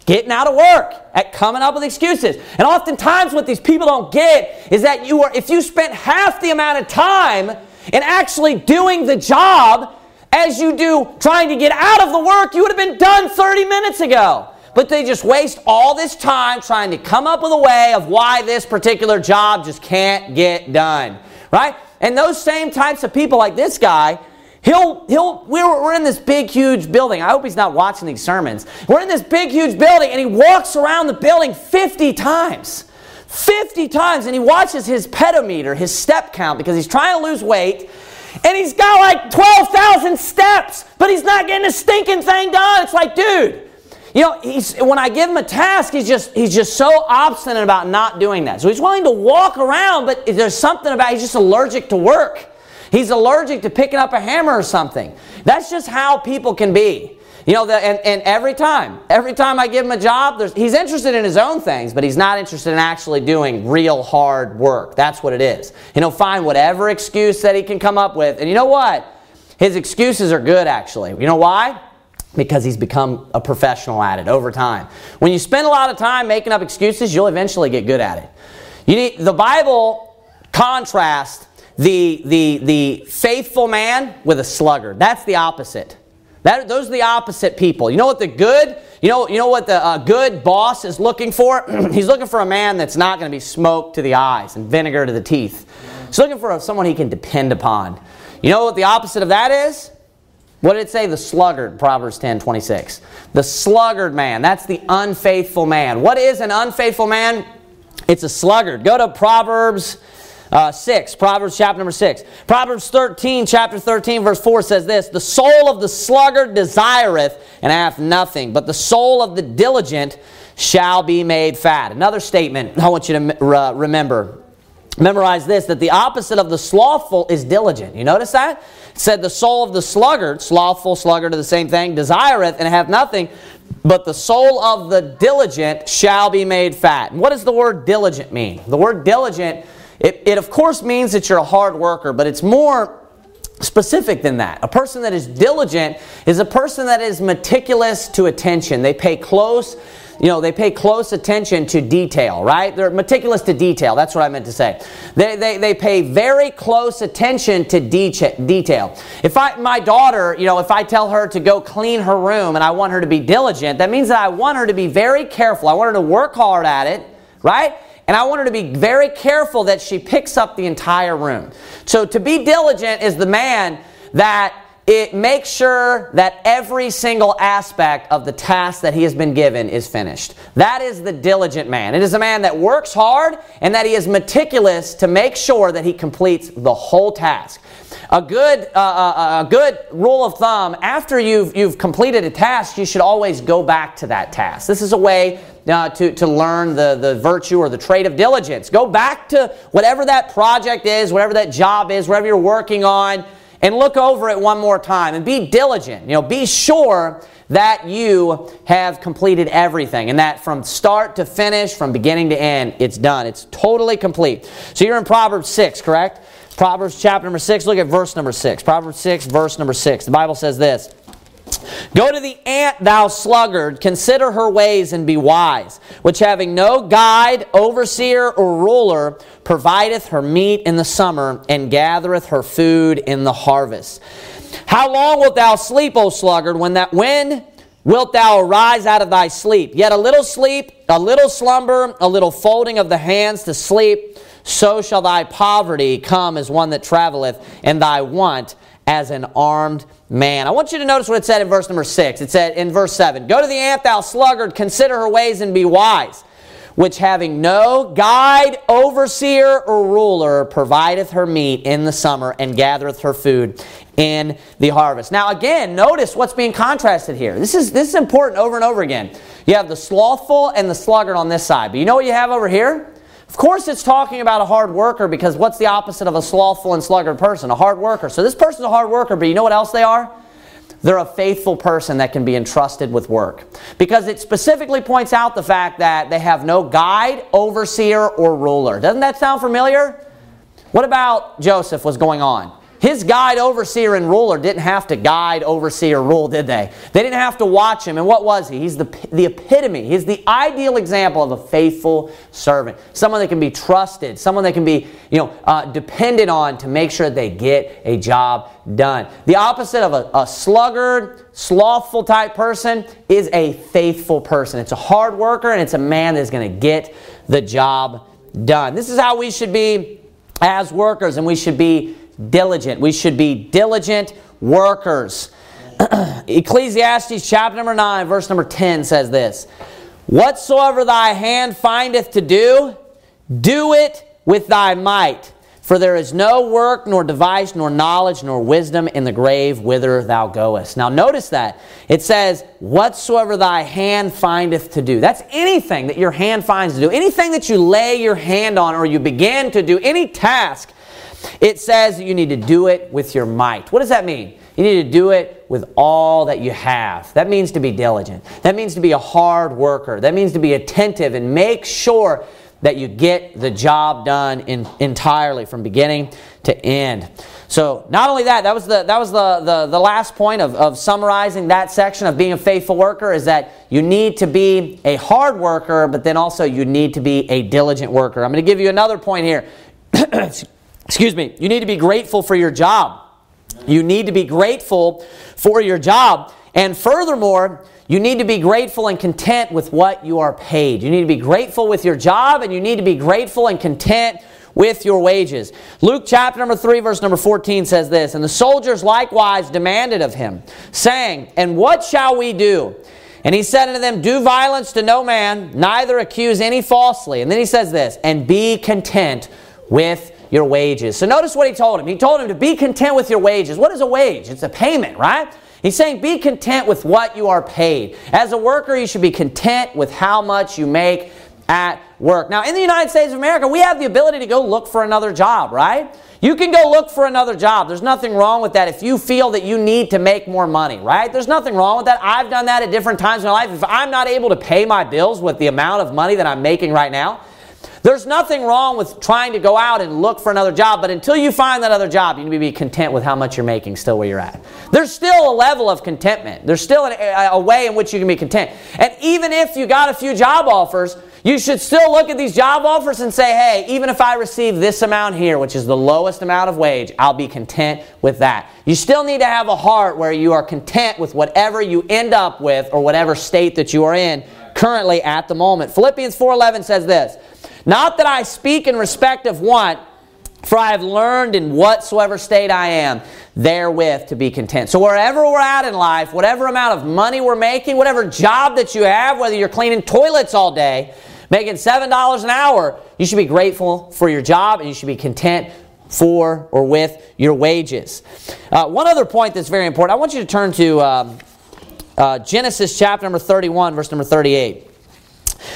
Getting out of work, at coming up with excuses. And oftentimes what these people don't get is that you are if you spent half the amount of time in actually doing the job as you do trying to get out of the work, you would have been done 30 minutes ago but they just waste all this time trying to come up with a way of why this particular job just can't get done. Right? And those same types of people, like this guy, he'll, he'll, we're, we're in this big, huge building. I hope he's not watching these sermons. We're in this big, huge building, and he walks around the building 50 times. 50 times, and he watches his pedometer, his step count, because he's trying to lose weight. And he's got like 12,000 steps, but he's not getting a stinking thing done. It's like, dude, you know, he's, when I give him a task, he's just, he's just so obstinate about not doing that. So he's willing to walk around, but there's something about he's just allergic to work. He's allergic to picking up a hammer or something. That's just how people can be. You know, the, and, and every time, every time I give him a job, he's interested in his own things, but he's not interested in actually doing real hard work. That's what it is. And he'll find whatever excuse that he can come up with. And you know what? His excuses are good, actually. You know why? Because he's become a professional at it over time. When you spend a lot of time making up excuses, you'll eventually get good at it. You need the Bible contrasts the the the faithful man with a sluggard. That's the opposite. That, those are the opposite people. You know what the good, you know, you know what the uh, good boss is looking for? He's looking for a man that's not going to be smoke to the eyes and vinegar to the teeth. He's looking for someone he can depend upon. You know what the opposite of that is? What did it say? The sluggard, Proverbs 10 26. The sluggard man, that's the unfaithful man. What is an unfaithful man? It's a sluggard. Go to Proverbs uh, 6, Proverbs chapter number 6. Proverbs 13, chapter 13, verse 4 says this The soul of the sluggard desireth and hath nothing, but the soul of the diligent shall be made fat. Another statement I want you to remember. Memorize this that the opposite of the slothful is diligent. You notice that? Said, The soul of the sluggard, slothful, sluggard are the same thing, desireth and have nothing, but the soul of the diligent shall be made fat. And what does the word diligent mean? The word diligent, it, it of course means that you're a hard worker, but it's more specific than that. A person that is diligent is a person that is meticulous to attention. They pay close you know, they pay close attention to detail, right? They're meticulous to detail. That's what I meant to say. They, they, they pay very close attention to de- detail. If I, my daughter, you know, if I tell her to go clean her room and I want her to be diligent, that means that I want her to be very careful. I want her to work hard at it, right? And I want her to be very careful that she picks up the entire room. So to be diligent is the man that it makes sure that every single aspect of the task that he has been given is finished. That is the diligent man. It is a man that works hard and that he is meticulous to make sure that he completes the whole task. A good, uh, uh, uh, a good rule of thumb, after you've, you've completed a task, you should always go back to that task. This is a way uh, to, to learn the, the virtue or the trait of diligence. Go back to whatever that project is, whatever that job is, whatever you're working on, and look over it one more time and be diligent. You know, be sure that you have completed everything and that from start to finish, from beginning to end, it's done. It's totally complete. So you're in Proverbs 6, correct? Proverbs chapter number 6, look at verse number 6. Proverbs 6, verse number 6. The Bible says this. Go to the ant, thou sluggard, consider her ways and be wise, which having no guide, overseer, or ruler, provideth her meat in the summer, and gathereth her food in the harvest. How long wilt thou sleep, O sluggard, when that when wilt thou arise out of thy sleep? Yet a little sleep, a little slumber, a little folding of the hands to sleep, so shall thy poverty come as one that traveleth, and thy want as an armed man. I want you to notice what it said in verse number 6. It said in verse 7 Go to the ant, thou sluggard, consider her ways and be wise, which having no guide, overseer, or ruler, provideth her meat in the summer and gathereth her food in the harvest. Now, again, notice what's being contrasted here. This is, this is important over and over again. You have the slothful and the sluggard on this side, but you know what you have over here? Of course, it's talking about a hard worker because what's the opposite of a slothful and sluggard person? A hard worker. So this person's a hard worker, but you know what else they are? They're a faithful person that can be entrusted with work. Because it specifically points out the fact that they have no guide, overseer, or ruler. Doesn't that sound familiar? What about Joseph was going on? His guide, overseer, and ruler didn't have to guide, oversee, or rule, did they? They didn't have to watch him. And what was he? He's the, the epitome. He's the ideal example of a faithful servant. Someone that can be trusted. Someone that can be, you know, uh, depended on to make sure they get a job done. The opposite of a, a sluggard, slothful type person is a faithful person. It's a hard worker and it's a man that's going to get the job done. This is how we should be as workers, and we should be diligent. We should be diligent workers. Ecclesiastes chapter number 9, verse number 10 says this Whatsoever thy hand findeth to do, do it with thy might. For there is no work, nor device, nor knowledge, nor wisdom in the grave whither thou goest. Now, notice that. It says, Whatsoever thy hand findeth to do. That's anything that your hand finds to do. Anything that you lay your hand on or you begin to do, any task it says that you need to do it with your might. What does that mean? You need to do it with all that you have. That means to be diligent. That means to be a hard worker. That means to be attentive and make sure that you get the job done in, entirely from beginning to end. So not only that, that was the, that was the, the, the last point of, of summarizing that section of being a faithful worker is that you need to be a hard worker, but then also you need to be a diligent worker. I'm going to give you another point here. excuse me, you need to be grateful for your job. You need to be grateful for your job. And furthermore, you need to be grateful and content with what you are paid. You need to be grateful with your job and you need to be grateful and content with your wages. Luke chapter number 3 verse number 14 says this, And the soldiers likewise demanded of him, saying, And what shall we do? And he said unto them, Do violence to no man, neither accuse any falsely. And then he says this, And be content with your wages. So notice what he told him. He told him to be content with your wages. What is a wage? It's a payment, right? He's saying be content with what you are paid. As a worker, you should be content with how much you make at work. Now, in the United States of America, we have the ability to go look for another job, right? You can go look for another job. There's nothing wrong with that if you feel that you need to make more money, right? There's nothing wrong with that. I've done that at different times in my life. If I'm not able to pay my bills with the amount of money that I'm making right now, there's nothing wrong with trying to go out and look for another job, but until you find that other job, you need to be content with how much you're making still where you're at. There's still a level of contentment. There's still a, a way in which you can be content. And even if you got a few job offers, you should still look at these job offers and say, hey, even if I receive this amount here, which is the lowest amount of wage, I'll be content with that. You still need to have a heart where you are content with whatever you end up with or whatever state that you are in currently at the moment. Philippians 4:11 says this, not that I speak in respect of want, for I have learned in whatsoever state I am, therewith to be content. So, wherever we're at in life, whatever amount of money we're making, whatever job that you have, whether you're cleaning toilets all day, making $7 an hour, you should be grateful for your job and you should be content for or with your wages. Uh, one other point that's very important, I want you to turn to um, uh, Genesis chapter number 31, verse number 38.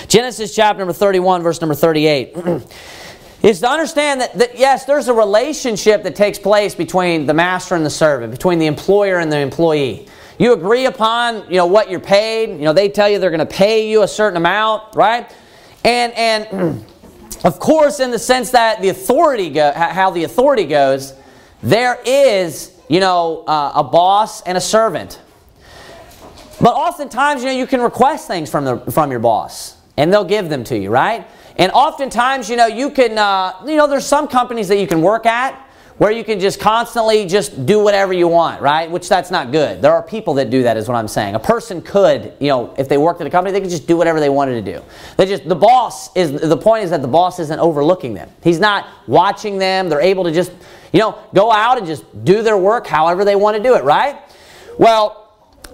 Genesis chapter number 31, verse number 38. is to understand that, that, yes, there's a relationship that takes place between the master and the servant, between the employer and the employee. You agree upon, you know, what you're paid. You know, they tell you they're going to pay you a certain amount, right? And and of course, in the sense that the authority go, how the authority goes, there is, you know, uh, a boss and a servant. But oftentimes, you know, you can request things from the from your boss, and they'll give them to you, right? And oftentimes, you know, you can, uh, you know, there's some companies that you can work at where you can just constantly just do whatever you want, right? Which that's not good. There are people that do that, is what I'm saying. A person could, you know, if they worked at a company, they could just do whatever they wanted to do. They just, the boss is, the point is that the boss isn't overlooking them. He's not watching them. They're able to just, you know, go out and just do their work however they want to do it, right? Well,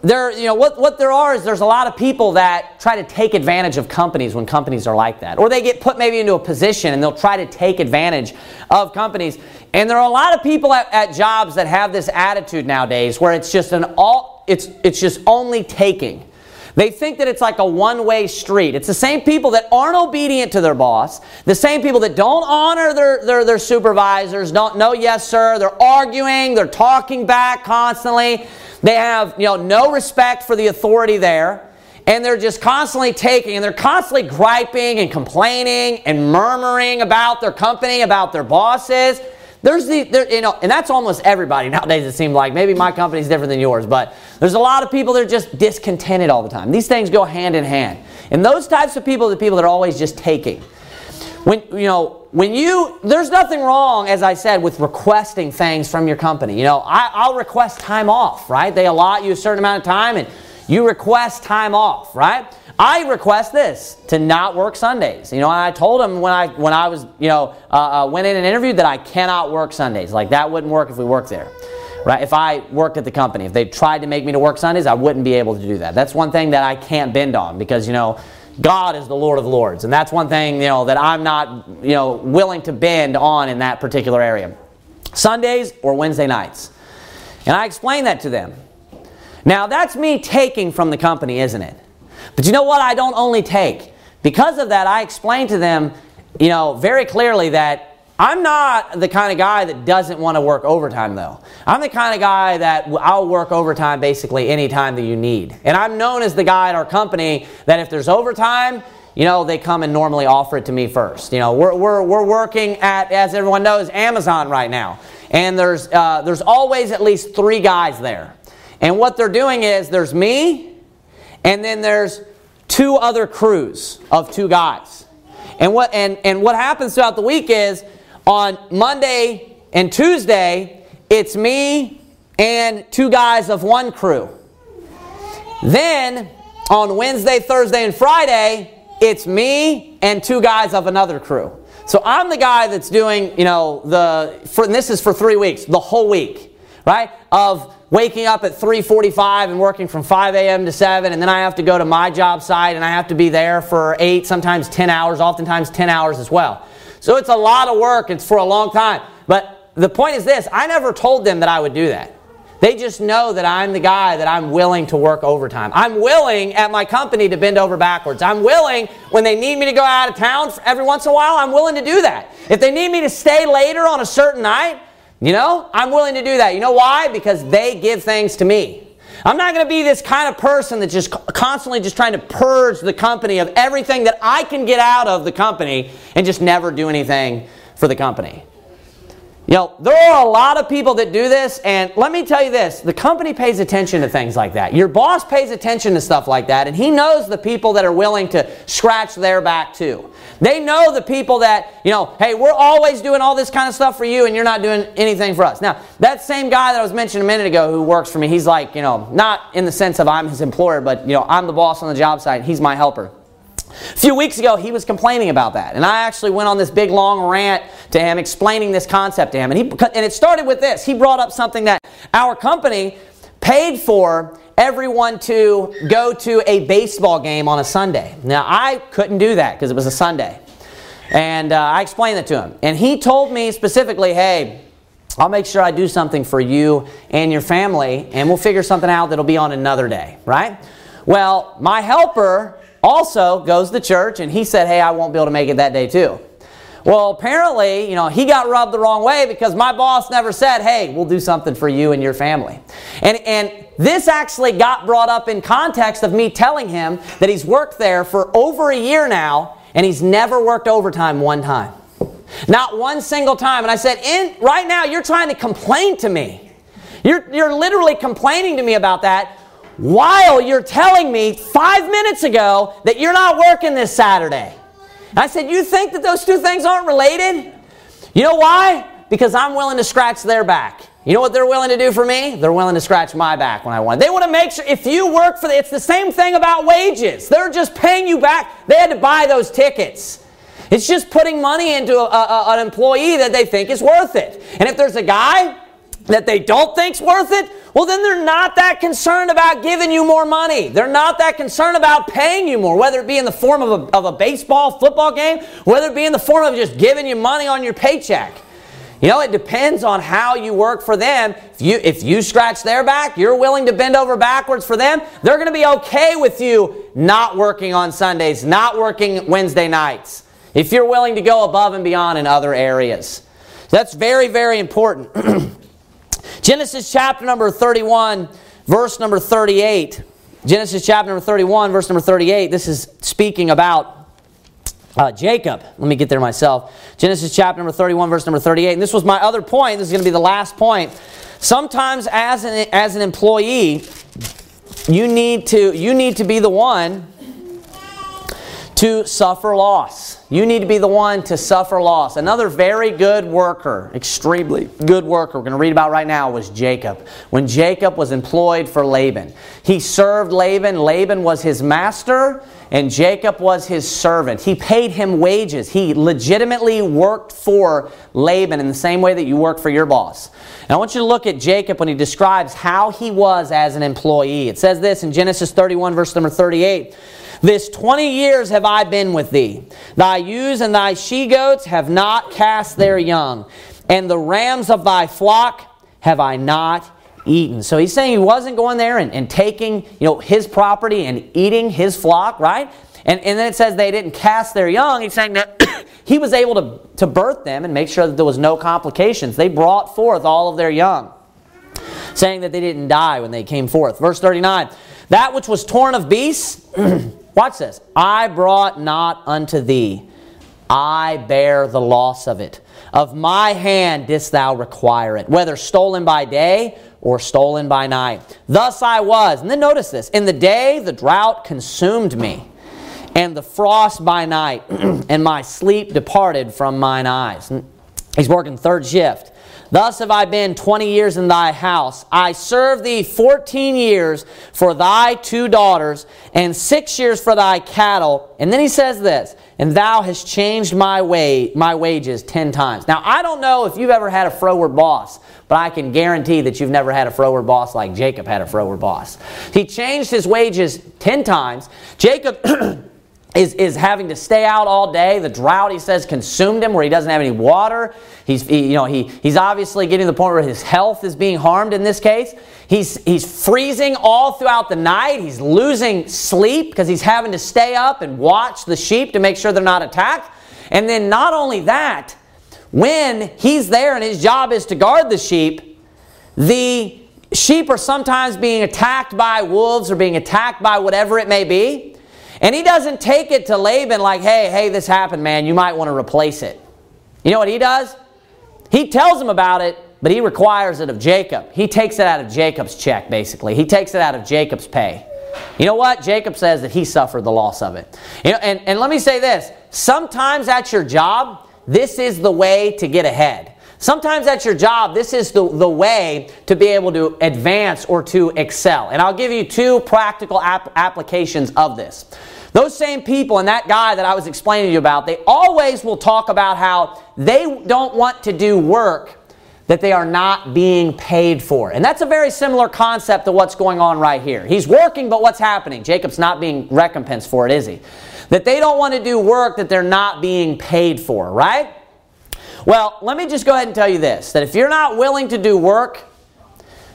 there, you know, what, what there are is there's a lot of people that try to take advantage of companies when companies are like that. Or they get put maybe into a position and they'll try to take advantage of companies. And there are a lot of people at, at jobs that have this attitude nowadays where it's just an all, it's, it's just only taking. They think that it's like a one way street. It's the same people that aren't obedient to their boss, the same people that don't honor their, their, their supervisors, don't know yes, sir. They're arguing, they're talking back constantly. They have you know, no respect for the authority there. And they're just constantly taking, and they're constantly griping and complaining and murmuring about their company, about their bosses. There's the, there, you know, and that's almost everybody nowadays. It seems like maybe my company's different than yours, but there's a lot of people that are just discontented all the time. These things go hand in hand, and those types of people are the people that are always just taking. When you know, when you there's nothing wrong, as I said, with requesting things from your company. You know, I, I'll request time off, right? They allot you a certain amount of time, and you request time off, right? I request this to not work Sundays. You know, I told them when I when I was you know uh, uh, went in and interviewed that I cannot work Sundays. Like that wouldn't work if we worked there, right? If I worked at the company, if they tried to make me to work Sundays, I wouldn't be able to do that. That's one thing that I can't bend on because you know God is the Lord of Lords, and that's one thing you know that I'm not you know willing to bend on in that particular area. Sundays or Wednesday nights, and I explain that to them. Now that's me taking from the company, isn't it? But you know what? I don't only take. Because of that, I explain to them, you know, very clearly that I'm not the kind of guy that doesn't want to work overtime, though. I'm the kind of guy that I'll work overtime basically anytime that you need. And I'm known as the guy at our company that if there's overtime, you know, they come and normally offer it to me first. You know, we're, we're, we're working at, as everyone knows, Amazon right now. And there's, uh, there's always at least three guys there. And what they're doing is there's me, and then there's two other crews of two guys. And what, and, and what happens throughout the week is on Monday and Tuesday, it's me and two guys of one crew. Then on Wednesday, Thursday, and Friday, it's me and two guys of another crew. So I'm the guy that's doing, you know, the, for, this is for three weeks, the whole week, right? Of waking up at 3.45 and working from 5 a.m. to 7 and then i have to go to my job site and i have to be there for 8 sometimes 10 hours oftentimes 10 hours as well so it's a lot of work it's for a long time but the point is this i never told them that i would do that they just know that i'm the guy that i'm willing to work overtime i'm willing at my company to bend over backwards i'm willing when they need me to go out of town every once in a while i'm willing to do that if they need me to stay later on a certain night you know, I'm willing to do that. You know why? Because they give things to me. I'm not going to be this kind of person that's just constantly just trying to purge the company of everything that I can get out of the company and just never do anything for the company. You know, there are a lot of people that do this, and let me tell you this the company pays attention to things like that. Your boss pays attention to stuff like that, and he knows the people that are willing to scratch their back too. They know the people that, you know, hey, we're always doing all this kind of stuff for you, and you're not doing anything for us. Now, that same guy that I was mentioning a minute ago who works for me, he's like, you know, not in the sense of I'm his employer, but, you know, I'm the boss on the job site, he's my helper. A few weeks ago, he was complaining about that. And I actually went on this big long rant to him explaining this concept to him. And, he, and it started with this. He brought up something that our company paid for everyone to go to a baseball game on a Sunday. Now, I couldn't do that because it was a Sunday. And uh, I explained it to him. And he told me specifically, hey, I'll make sure I do something for you and your family, and we'll figure something out that'll be on another day, right? Well, my helper also goes to church, and he said, Hey, I won't be able to make it that day too. Well, apparently, you know, he got rubbed the wrong way because my boss never said, hey, we'll do something for you and your family. And, and this actually got brought up in context of me telling him that he's worked there for over a year now and he's never worked overtime one time. Not one single time. And I said, in, right now, you're trying to complain to me. You're, you're literally complaining to me about that while you're telling me five minutes ago that you're not working this Saturday. I said, You think that those two things aren't related? You know why? Because I'm willing to scratch their back. You know what they're willing to do for me? They're willing to scratch my back when I want. They want to make sure if you work for the, it's the same thing about wages. They're just paying you back. They had to buy those tickets. It's just putting money into a, a, an employee that they think is worth it. And if there's a guy that they don't think's worth it, well, then they're not that concerned about giving you more money. They're not that concerned about paying you more, whether it be in the form of a, of a baseball, football game, whether it be in the form of just giving you money on your paycheck. You know, it depends on how you work for them. If you, if you scratch their back, you're willing to bend over backwards for them, they're going to be okay with you not working on Sundays, not working Wednesday nights. If you're willing to go above and beyond in other areas. That's very, very important. Genesis chapter number 31, verse number 38. Genesis chapter number 31, verse number 38. This is speaking about uh, Jacob. Let me get there myself. Genesis chapter number 31, verse number 38. And this was my other point. This is going to be the last point. Sometimes, as an, as an employee, you need to you need to be the one to suffer loss. You need to be the one to suffer loss. Another very good worker, extremely good worker, we're going to read about right now, was Jacob. When Jacob was employed for Laban, he served Laban. Laban was his master, and Jacob was his servant. He paid him wages. He legitimately worked for Laban in the same way that you work for your boss. And I want you to look at Jacob when he describes how he was as an employee. It says this in Genesis 31, verse number 38. This twenty years have I been with thee. Thy ewes and thy she goats have not cast their young, and the rams of thy flock have I not eaten. So he's saying he wasn't going there and, and taking you know his property and eating his flock, right? And, and then it says they didn't cast their young. He's saying that he was able to, to birth them and make sure that there was no complications. They brought forth all of their young, saying that they didn't die when they came forth. Verse 39 That which was torn of beasts, Watch this. I brought not unto thee, I bear the loss of it. Of my hand didst thou require it, whether stolen by day or stolen by night. Thus I was. And then notice this in the day the drought consumed me, and the frost by night, and my sleep departed from mine eyes. He's working third shift. Thus have I been twenty years in thy house. I served thee fourteen years for thy two daughters, and six years for thy cattle. And then he says this, and thou hast changed my way, my wages ten times. Now I don't know if you've ever had a froward boss, but I can guarantee that you've never had a froward boss like Jacob had a froward boss. He changed his wages ten times. Jacob is, is having to stay out all day. The drought, he says, consumed him where he doesn't have any water. He's, he, you know, he, he's obviously getting to the point where his health is being harmed in this case. He's, he's freezing all throughout the night. He's losing sleep because he's having to stay up and watch the sheep to make sure they're not attacked. And then not only that, when he's there and his job is to guard the sheep, the sheep are sometimes being attacked by wolves or being attacked by whatever it may be. And he doesn't take it to Laban like, hey, hey, this happened, man. You might want to replace it. You know what he does? He tells him about it, but he requires it of Jacob. He takes it out of Jacob's check, basically. He takes it out of Jacob's pay. You know what? Jacob says that he suffered the loss of it. You know, and, and let me say this sometimes at your job, this is the way to get ahead. Sometimes at your job, this is the, the way to be able to advance or to excel. And I'll give you two practical ap- applications of this. Those same people and that guy that I was explaining to you about, they always will talk about how they don't want to do work that they are not being paid for. And that's a very similar concept to what's going on right here. He's working, but what's happening? Jacob's not being recompensed for it, is he? That they don't want to do work that they're not being paid for, right? Well, let me just go ahead and tell you this that if you're not willing to do work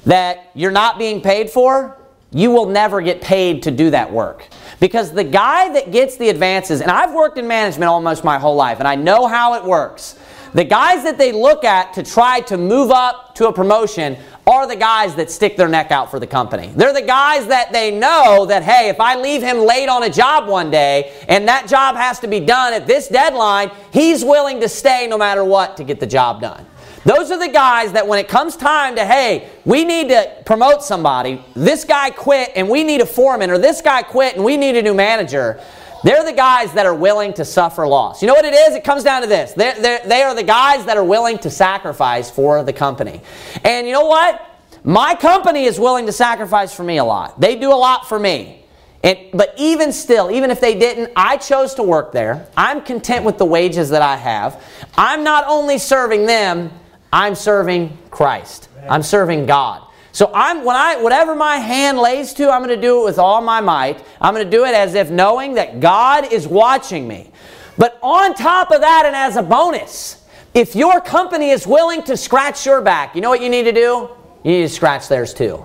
that you're not being paid for, you will never get paid to do that work. Because the guy that gets the advances, and I've worked in management almost my whole life, and I know how it works. The guys that they look at to try to move up to a promotion are the guys that stick their neck out for the company. They're the guys that they know that, hey, if I leave him late on a job one day and that job has to be done at this deadline, he's willing to stay no matter what to get the job done. Those are the guys that when it comes time to, hey, we need to promote somebody, this guy quit and we need a foreman, or this guy quit and we need a new manager, they're the guys that are willing to suffer loss. You know what it is? It comes down to this. They're, they're, they are the guys that are willing to sacrifice for the company. And you know what? My company is willing to sacrifice for me a lot. They do a lot for me. And, but even still, even if they didn't, I chose to work there. I'm content with the wages that I have. I'm not only serving them, I'm serving Christ. I'm serving God. So I'm when I whatever my hand lays to, I'm going to do it with all my might. I'm going to do it as if knowing that God is watching me. But on top of that and as a bonus, if your company is willing to scratch your back, you know what you need to do? You need to scratch theirs too.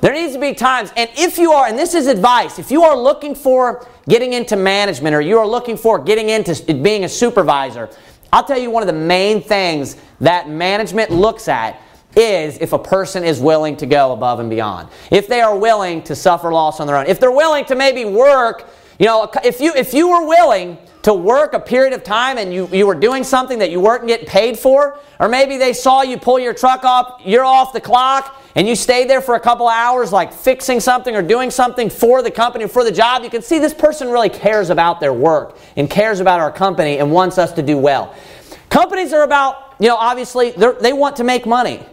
There needs to be times, and if you are, and this is advice, if you are looking for getting into management or you are looking for getting into being a supervisor, I'll tell you one of the main things that management looks at is if a person is willing to go above and beyond. If they are willing to suffer loss on their own. If they're willing to maybe work, you know, if you if you were willing to work a period of time and you, you were doing something that you weren't getting paid for, or maybe they saw you pull your truck up, you're off the clock, and you stayed there for a couple hours, like fixing something or doing something for the company, for the job, you can see this person really cares about their work and cares about our company and wants us to do well. Companies are about, you know, obviously they want to make money.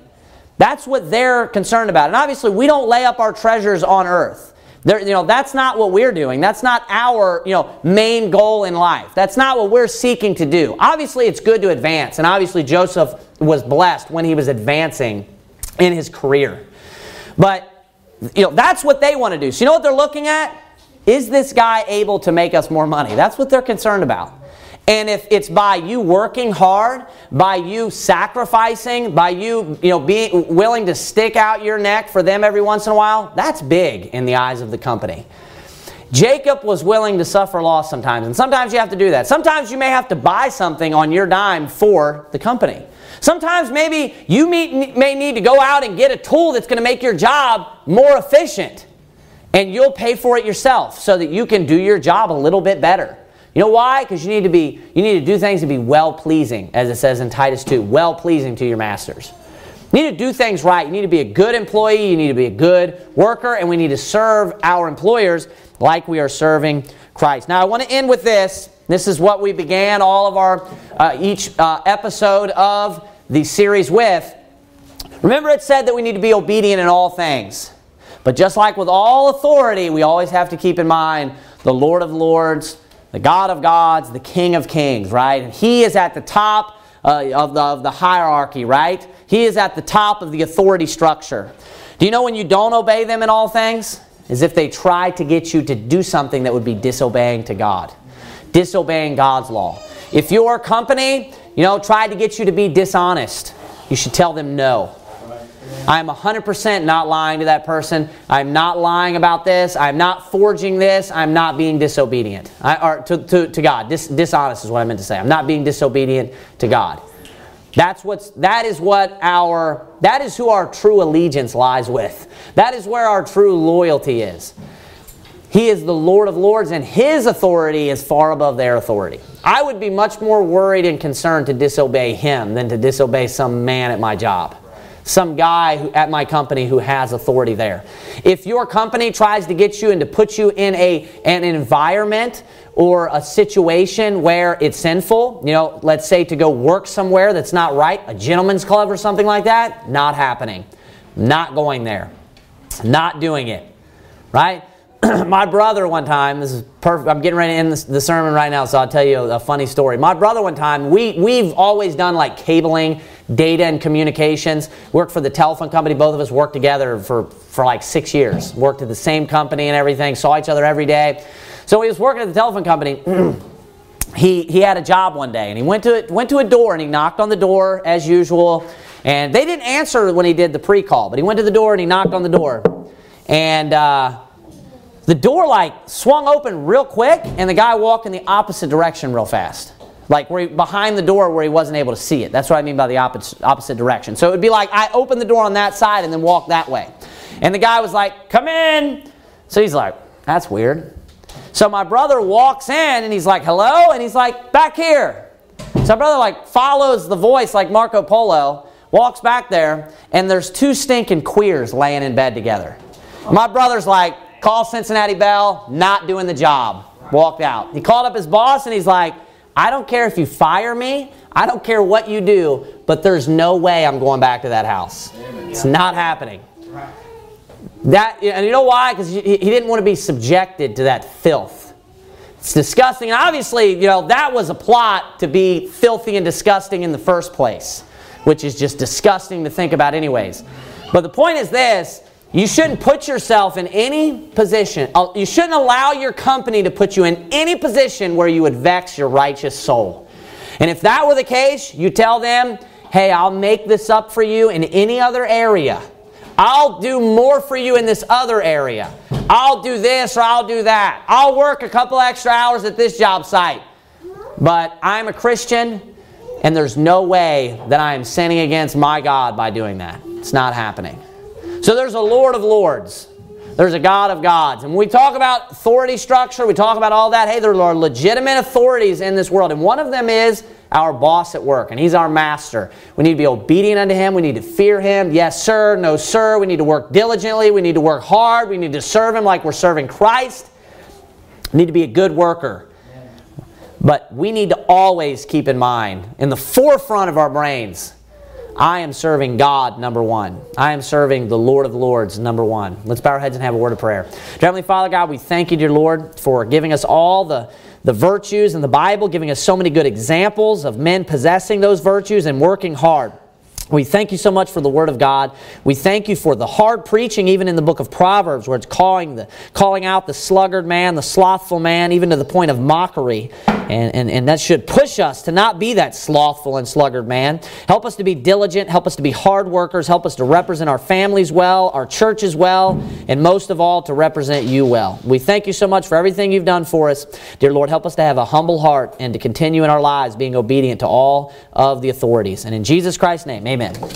That's what they're concerned about. And obviously, we don't lay up our treasures on earth. There, you know, that's not what we're doing. That's not our you know, main goal in life. That's not what we're seeking to do. Obviously, it's good to advance. And obviously, Joseph was blessed when he was advancing in his career. But you know, that's what they want to do. So, you know what they're looking at? Is this guy able to make us more money? That's what they're concerned about. And if it's by you working hard, by you sacrificing, by you, you know, being willing to stick out your neck for them every once in a while, that's big in the eyes of the company. Jacob was willing to suffer loss sometimes, and sometimes you have to do that. Sometimes you may have to buy something on your dime for the company. Sometimes maybe you may need to go out and get a tool that's going to make your job more efficient, and you'll pay for it yourself so that you can do your job a little bit better. You know why? Because you need to be you need to do things to be well pleasing, as it says in Titus 2, well pleasing to your masters. You need to do things right. You need to be a good employee, you need to be a good worker, and we need to serve our employers like we are serving Christ. Now I want to end with this. This is what we began all of our uh, each uh, episode of the series with. Remember, it said that we need to be obedient in all things. But just like with all authority, we always have to keep in mind the Lord of Lords the God of gods, the King of kings, right? And he is at the top uh, of, the, of the hierarchy, right? He is at the top of the authority structure. Do you know when you don't obey them in all things? As if they try to get you to do something that would be disobeying to God, disobeying God's law. If your company, you know, tried to get you to be dishonest, you should tell them no. I'm 100% not lying to that person. I'm not lying about this. I'm not forging this. I'm not being disobedient. I, or to, to, to God. Dis, dishonest is what I meant to say. I'm not being disobedient to God. That's what's, that is what our, that is who our true allegiance lies with. That is where our true loyalty is. He is the Lord of Lords, and His authority is far above their authority. I would be much more worried and concerned to disobey Him than to disobey some man at my job some guy who, at my company who has authority there. If your company tries to get you and to put you in a, an environment or a situation where it's sinful, you know, let's say to go work somewhere that's not right, a gentleman's club or something like that, not happening. Not going there. Not doing it. Right? my brother one time, this is perfect. I'm getting ready to end the sermon right now, so I'll tell you a, a funny story. My brother one time, we, we've always done like cabling, data, and communications. Worked for the telephone company. Both of us worked together for, for like six years. Worked at the same company and everything. Saw each other every day. So he was working at the telephone company. he, he had a job one day, and he went to, went to a door, and he knocked on the door as usual. And they didn't answer when he did the pre-call, but he went to the door and he knocked on the door. and uh, the door like swung open real quick, and the guy walked in the opposite direction real fast. Like where he, behind the door where he wasn't able to see it. That's what I mean by the opposite, opposite direction. So it would be like I opened the door on that side and then walked that way. And the guy was like, come in. So he's like, that's weird. So my brother walks in and he's like, hello? And he's like, back here. So my brother like follows the voice like Marco Polo, walks back there, and there's two stinking queers laying in bed together. My brother's like, call Cincinnati Bell, not doing the job. Walked out. He called up his boss and he's like, I don't care if you fire me, I don't care what you do, but there's no way I'm going back to that house. It's not happening. That and you know why? Because he, didn't want to be subjected to that filth. It's disgusting. And obviously, you know, that was a plot to be filthy and disgusting in the first place, which is just disgusting to think about, anyways. But the point is this you shouldn't put yourself in any position, uh, you shouldn't allow your company to put you in any position where you would vex your righteous soul. And if that were the case, you tell them, hey, I'll make this up for you in any other area. I'll do more for you in this other area. I'll do this or I'll do that. I'll work a couple extra hours at this job site. But I'm a Christian, and there's no way that I am sinning against my God by doing that. It's not happening. So there's a Lord of Lords. There's a God of gods. And when we talk about authority structure, we talk about all that. Hey, there are legitimate authorities in this world. And one of them is our boss at work, and he's our master. We need to be obedient unto him. We need to fear him. Yes, sir. No, sir. We need to work diligently. We need to work hard. We need to serve him like we're serving Christ. We need to be a good worker. But we need to always keep in mind, in the forefront of our brains, I am serving God, number one. I am serving the Lord of Lords, number one. Let's bow our heads and have a word of prayer. Heavenly Father God, we thank you, dear Lord, for giving us all the the virtues in the Bible, giving us so many good examples of men possessing those virtues and working hard. We thank you so much for the Word of God. We thank you for the hard preaching, even in the book of Proverbs, where it's calling, the, calling out the sluggard man, the slothful man, even to the point of mockery. And, and, and that should push us to not be that slothful and sluggard man. Help us to be diligent. Help us to be hard workers. Help us to represent our families well, our churches well, and most of all, to represent you well. We thank you so much for everything you've done for us. Dear Lord, help us to have a humble heart and to continue in our lives being obedient to all of the authorities. And in Jesus Christ's name, amen. Amen.